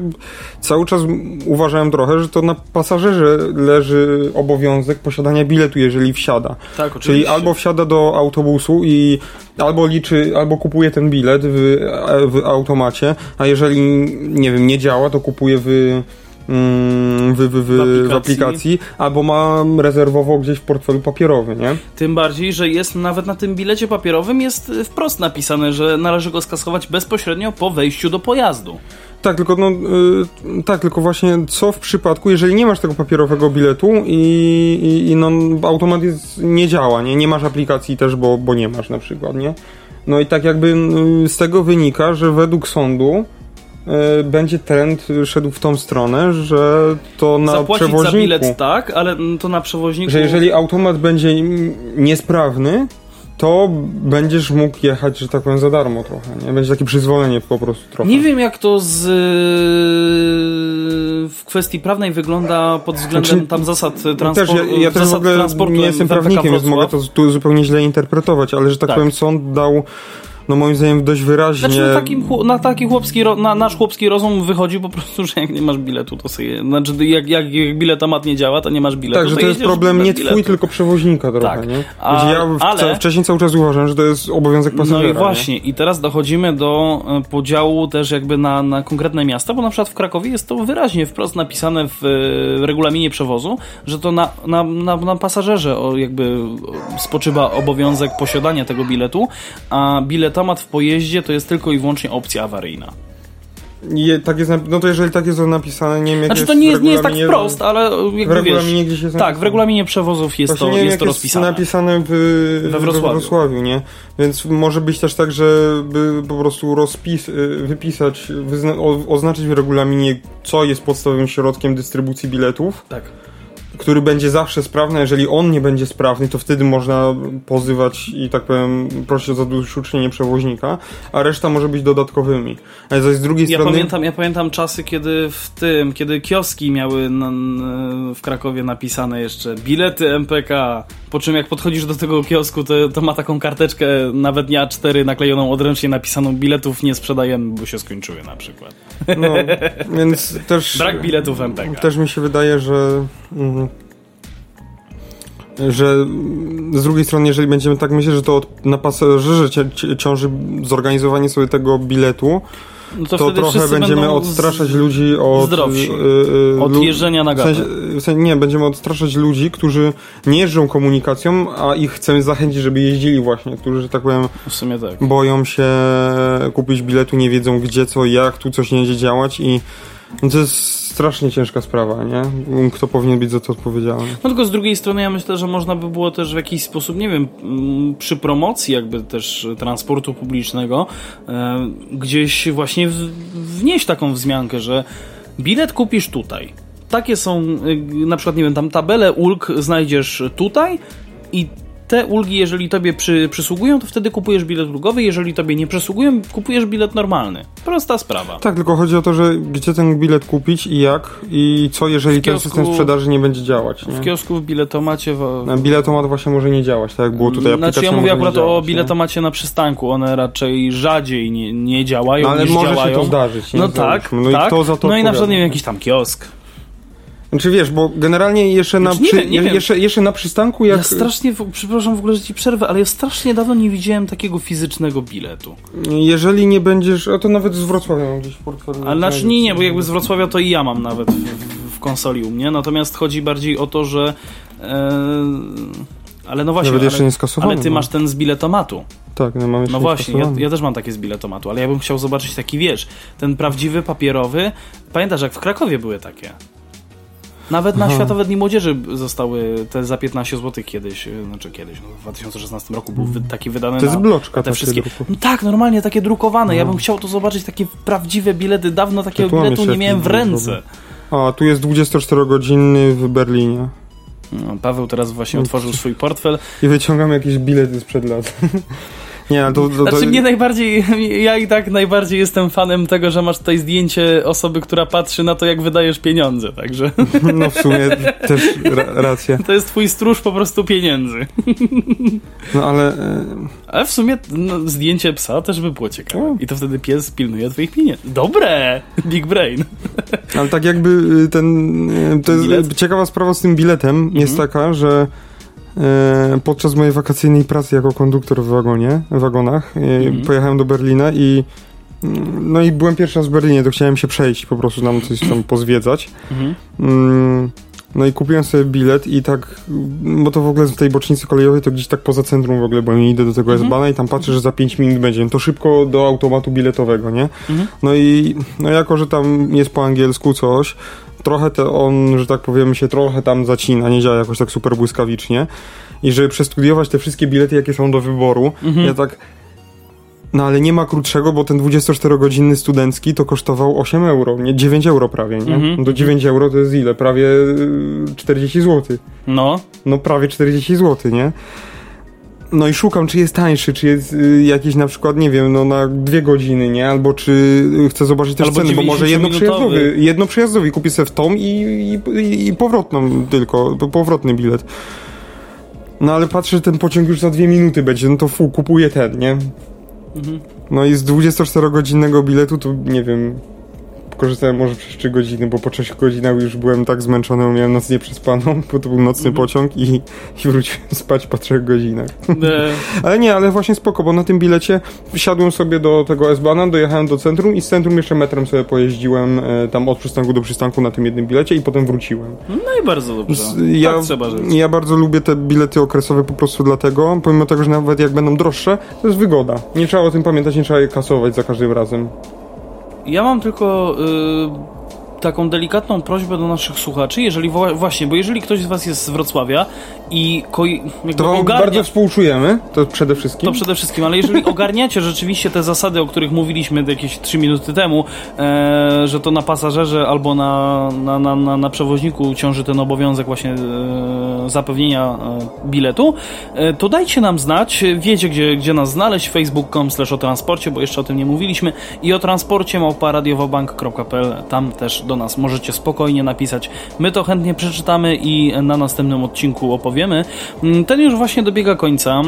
Speaker 2: cały czas uważałem trochę, że to na pasażerze leży obowiązek posiadania biletu, jeżeli wsiada.
Speaker 1: Tak, oczywiście.
Speaker 2: Czyli albo wsiada do autobusu i albo liczy, albo kupuje ten bilet w, w automacie, a jeżeli, nie wiem, nie działa, to kupuje w w, w, w, w, aplikacji. w, aplikacji. albo ma rezerwowo gdzieś w portfelu papierowy, nie?
Speaker 1: Tym bardziej, że jest nawet na tym bilecie papierowym jest wprost napisane, że należy go skasować bezpośrednio po wejściu do pojazdu.
Speaker 2: Tak, tylko no, yy, tak, tylko właśnie co w przypadku, jeżeli nie masz tego papierowego biletu i, i, i no, automat jest, nie działa, nie? Nie masz aplikacji też, bo, bo nie masz na przykład, nie? No i tak jakby yy, z tego wynika, że według sądu będzie trend szedł w tą stronę, że to na
Speaker 1: Zapłacić
Speaker 2: przewoźniku...
Speaker 1: za bilet tak, ale to na przewoźniku...
Speaker 2: Że jeżeli automat będzie niesprawny, to będziesz mógł jechać, że tak powiem, za darmo trochę, nie? Będzie takie przyzwolenie po prostu trochę.
Speaker 1: Nie wiem, jak to z... w kwestii prawnej wygląda pod względem znaczy, tam zasad transportu.
Speaker 2: Też, ja, ja też w ogóle nie jestem prawnikiem, więc mogę to tu zupełnie źle interpretować, ale że tak, tak. powiem, sąd dał no moim zdaniem dość wyraźnie...
Speaker 1: Znaczy na taki, na taki chłopski, na nasz chłopski rozum wychodzi po prostu, [LAUGHS] że jak nie masz biletu, to sobie... Znaczy jak, jak, jak biletomat nie działa, to nie masz biletu.
Speaker 2: Tak, że to, jest problem nie twój, tylko przewoźnika trochę, tak. nie? A, ja ale... wcześniej cały czas uważam, że to jest obowiązek pasażera.
Speaker 1: No i właśnie,
Speaker 2: nie?
Speaker 1: i teraz dochodzimy do e, podziału też jakby na, na konkretne miasta, bo na przykład w Krakowie jest to wyraźnie wprost napisane w, w regulaminie przewozu, że to na, na, na, na pasażerze jakby spoczywa obowiązek posiadania tego biletu, a biletomat w pojeździe to jest tylko i wyłącznie opcja awaryjna.
Speaker 2: Je, tak jest, no to jeżeli tak jest napisane, nie wiem jak
Speaker 1: Znaczy to nie jest, nie jest tak wprost, ale jakby w regulaminie wiesz, gdzieś Tak, w regulaminie przewozów jest Właśnie to, nie jest to rozpisane.
Speaker 2: jest napisane w, we, Wrocławiu. we Wrocławiu, nie? Więc może być też tak, żeby po prostu rozpis, y, wypisać, wyzna, oznaczyć w regulaminie, co jest podstawowym środkiem dystrybucji biletów.
Speaker 1: Tak
Speaker 2: który będzie zawsze sprawny, jeżeli on nie będzie sprawny, to wtedy można pozywać i tak powiem prosić o zadośćuczynienie przewoźnika, a reszta może być dodatkowymi. Ale zaś z drugiej
Speaker 1: ja
Speaker 2: strony...
Speaker 1: Pamiętam, ja pamiętam czasy, kiedy w tym, kiedy kioski miały na, w Krakowie napisane jeszcze bilety MPK, po czym jak podchodzisz do tego kiosku, to, to ma taką karteczkę, nawet nie A4 naklejoną odręcznie napisaną biletów nie sprzedajemy, bo się skończyły na przykład.
Speaker 2: No, więc [LAUGHS] też...
Speaker 1: Brak biletów MPK.
Speaker 2: Też mi się wydaje, że... Że z drugiej strony, jeżeli będziemy tak myśleć, że to na pasażerze ciąży zorganizowanie sobie tego biletu, no to, to trochę będziemy odstraszać ludzi od,
Speaker 1: yy, od jeżdżenia na gatę. W sensie,
Speaker 2: w sensie, nie, będziemy odstraszać ludzi, którzy nie jeżdżą komunikacją, a ich chcemy zachęcić, żeby jeździli właśnie, którzy, że tak powiem,
Speaker 1: tak.
Speaker 2: boją się kupić biletu, nie wiedzą gdzie, co, jak, tu coś nie będzie działać i no to jest strasznie ciężka sprawa, nie? Kto powinien być za to odpowiedzialny?
Speaker 1: No tylko z drugiej strony ja myślę, że można by było też w jakiś sposób, nie wiem, mm, przy promocji jakby też transportu publicznego e, gdzieś właśnie wnieść taką wzmiankę, że bilet kupisz tutaj. Takie są, e, na przykład, nie wiem, tam tabelę ulg znajdziesz tutaj i te ulgi, jeżeli tobie przy, przysługują, to wtedy kupujesz bilet ulgowy, jeżeli tobie nie przysługują, kupujesz bilet normalny. Prosta sprawa.
Speaker 2: Tak, tylko chodzi o to, że gdzie ten bilet kupić i jak i co, jeżeli kiosku, ten system sprzedaży nie będzie działać. Nie?
Speaker 1: W kiosku, w biletomacie... W...
Speaker 2: Na biletomat właśnie może nie działać, tak jak było tutaj.
Speaker 1: Znaczy ja mówię akurat działać, o biletomacie nie? na przystanku, one raczej rzadziej nie, nie działają no, ale może działają.
Speaker 2: się to zdarzyć.
Speaker 1: No tak, no tak. I kto za to no i na przykład nie wiem, jakiś tam kiosk
Speaker 2: znaczy wiesz, bo generalnie jeszcze na, znaczy, przy, nie, nie jeszcze, jeszcze na przystanku jak...
Speaker 1: Ja strasznie, przepraszam w ogóle, że ci przerwę, ale ja strasznie dawno nie widziałem takiego fizycznego biletu.
Speaker 2: Jeżeli nie będziesz, a to nawet z Wrocławia mam gdzieś w portfelu.
Speaker 1: Ale znaczy nie, nie, bo jakby z Wrocławia to i ja mam nawet w, w konsoli u mnie, natomiast chodzi bardziej o to, że... E, Ale no właśnie,
Speaker 2: Nawet jeszcze
Speaker 1: ale, ale ty
Speaker 2: no.
Speaker 1: masz ten z biletomatu.
Speaker 2: Tak, no mam
Speaker 1: No
Speaker 2: nie
Speaker 1: właśnie, ja, ja też mam takie z biletomatu, ale ja bym chciał zobaczyć taki, wiesz, ten prawdziwy, papierowy. Pamiętasz, jak w Krakowie były takie? Nawet na
Speaker 2: Aha.
Speaker 1: Światowe Dni Młodzieży zostały te za 15 zł kiedyś, y, znaczy kiedyś, no w 2016 roku był wy, taki wydany
Speaker 2: To jest bloczka
Speaker 1: te wszystkie. No tak, normalnie takie drukowane. Ja
Speaker 2: No.
Speaker 1: bym chciał to zobaczyć, takie prawdziwe bilety. Dawno takiego
Speaker 2: Tytułem
Speaker 1: biletu nie miałem w ręce.
Speaker 2: A, tu jest 24-godzinny w Berlinie.
Speaker 1: No, Paweł teraz właśnie otworzył swój portfel.
Speaker 2: I wyciągam jakieś bilety sprzed lat. [LAUGHS] nie, ale to... to, to
Speaker 1: Znaczy mnie najbardziej, [LAUGHS] ja i tak najbardziej jestem fanem tego, że masz tutaj zdjęcie osoby, która patrzy na to, jak wydajesz pieniądze, także [LAUGHS]
Speaker 2: No w sumie też ra racja.
Speaker 1: to jest twój stróż po prostu pieniędzy. [LAUGHS]
Speaker 2: No ale... e,
Speaker 1: Ale w sumie no, zdjęcie psa też by było ciekawe. I to wtedy pies pilnuje twoich pieniędzy. Dobre! Big brain.
Speaker 2: Ale tak jakby y, ten... y, To jest
Speaker 1: Bilet?
Speaker 2: ciekawa sprawa z tym biletem
Speaker 1: Mhm.
Speaker 2: jest taka, że podczas mojej wakacyjnej pracy jako konduktor w wagonie, w wagonach, e,
Speaker 1: Mhm.
Speaker 2: pojechałem do Berlina i mm, no i byłem pierwszy raz w Berlinie, to chciałem się przejść, po prostu tam coś tam [CLEARS THROAT] pozwiedzać.
Speaker 1: Mhm.
Speaker 2: Mm, No i kupiłem sobie bilet i tak, bo to w ogóle z tej bocznicy kolejowej to gdzieś tak poza centrum w ogóle, bo idę do tego
Speaker 1: Mhm.
Speaker 2: S-Bana i tam patrzę, że za 5 minut będzie. No to szybko do automatu biletowego, nie?
Speaker 1: Mhm.
Speaker 2: No i no jako, że tam jest po angielsku coś, trochę te on, że tak powiem, się trochę tam zacina, nie działa jakoś tak super błyskawicznie. I żeby przestudiować te wszystkie bilety, jakie są do wyboru,
Speaker 1: Mhm.
Speaker 2: ja tak... No ale nie ma krótszego, bo ten 24-godzinny studencki to kosztował 8 euro, nie 9 euro prawie, nie?
Speaker 1: Mhm.
Speaker 2: To 9 euro to jest ile? Prawie y, 40 zł.
Speaker 1: No,
Speaker 2: No prawie 40 zł, nie? No i szukam, czy jest tańszy, czy jest y, jakiś na przykład, nie wiem, no na dwie godziny, nie? Albo czy y, chcę zobaczyć też
Speaker 1: Albo
Speaker 2: ceny, bo może
Speaker 1: 90-minutowy.
Speaker 2: jednoprzyjazdowy, jednoprzyjazdowy kupię sobie w tą i, i, i, i powrotną tylko, powrotny bilet. No ale patrzę, że ten pociąg już za dwie minuty będzie, no to fu, kupuję ten, nie?
Speaker 1: Mhm.
Speaker 2: No i z 24-godzinnego biletu to nie wiem. Korzystałem może przez 3 godziny, bo po 3 godzinach już byłem tak zmęczony, miałem noc nieprzespaną, [LAUGHS] bo to był nocny
Speaker 1: Mhm.
Speaker 2: pociąg i, i wróciłem spać po 3 godzinach.
Speaker 1: e, [LAUGHS]
Speaker 2: Ale nie, ale właśnie spoko, bo na tym bilecie wsiadłem sobie do tego S-Bana, dojechałem do centrum i z centrum jeszcze metrem sobie pojeździłem e, tam od przystanku do przystanku na tym jednym bilecie i potem wróciłem.
Speaker 1: no i bardzo dobrze.
Speaker 2: Z- Ja,
Speaker 1: tak trzeba żyć.
Speaker 2: ja bardzo lubię te bilety okresowe po prostu dlatego, pomimo tego, że nawet jak będą droższe, to jest wygoda. Nie trzeba o tym pamiętać, nie trzeba je kasować za każdym razem.
Speaker 1: Ja mam tylko y, taką delikatną prośbę do naszych słuchaczy, jeżeli właśnie, bo jeżeli ktoś z was jest z Wrocławia i koi,
Speaker 2: To
Speaker 1: ogarnia,
Speaker 2: bardzo współczujemy, to przede wszystkim.
Speaker 1: to przede wszystkim, ale jeżeli [LAUGHS] ogarniacie rzeczywiście te zasady, o których mówiliśmy jakieś 3 minuty temu, e, że to na pasażerze albo na, na, na, na, na przewoźniku ciąży ten obowiązek właśnie e, zapewnienia e, biletu, e, to dajcie nam znać, wiecie gdzie, gdzie nas znaleźć, facebook.com slash o transporcie, bo jeszcze o tym nie mówiliśmy. I o transporcie małpa radiowobank.pl, tam też do nas możecie spokojnie napisać. My to chętnie przeczytamy i na następnym odcinku opowiemy. Mm, Ten już właśnie dobiega końca.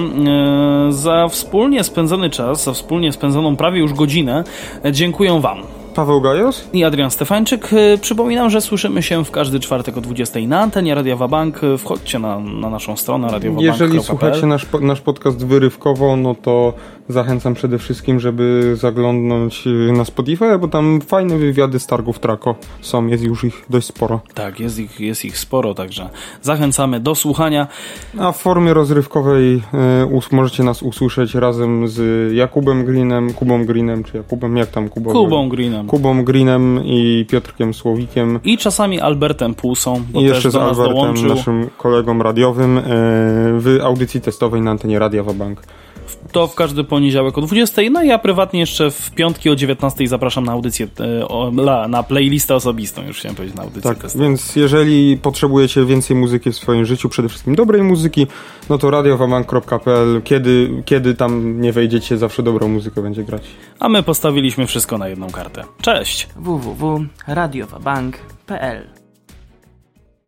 Speaker 1: E, Za wspólnie spędzony czas, za wspólnie spędzoną prawie już godzinę e, dziękuję Wam.
Speaker 2: Paweł Gajos?
Speaker 1: I Adrian Stefańczyk. E, Przypominam, że słyszymy się w każdy czwartek o 20 na antenie Radiowa Bank. E, Wchodźcie na, na naszą stronę radiowabank.pl.
Speaker 2: Jeżeli słuchacie nasz, nasz podcast wyrywkowo, no to zachęcam przede wszystkim, żeby zaglądnąć y, na Spotify, bo tam fajne wywiady z targów Trako są, jest już ich dość sporo.
Speaker 1: Tak, jest ich, jest ich sporo, także zachęcamy do słuchania.
Speaker 2: A w formie rozrywkowej y, możecie nas usłyszeć razem z Jakubem Greenem, Kubą Greenem, czy Jakubem, jak tam Kuba?
Speaker 1: Kubą Greenem.
Speaker 2: Kubą Greenem i Piotrkiem Słowikiem.
Speaker 1: I czasami Albertem Pulsą,
Speaker 2: I jeszcze z Albertem,
Speaker 1: dołączył.
Speaker 2: naszym kolegą radiowym, y, w audycji testowej na antenie Radia Wabank.
Speaker 1: To w każdy poniedziałek o 20. No i ja prywatnie jeszcze w piątki o 19 zapraszam na audycję, e, na playlistę osobistą, już chciałem powiedzieć na audycję
Speaker 2: Tak,
Speaker 1: testową.
Speaker 2: więc jeżeli potrzebujecie więcej muzyki w swoim życiu, przede wszystkim dobrej muzyki, no to radiowabank.pl, kiedy, kiedy tam nie wejdziecie, zawsze dobrą muzykę będzie grać.
Speaker 1: A my postawiliśmy wszystko na jedną kartę. Cześć!
Speaker 3: www.radiowabank.pl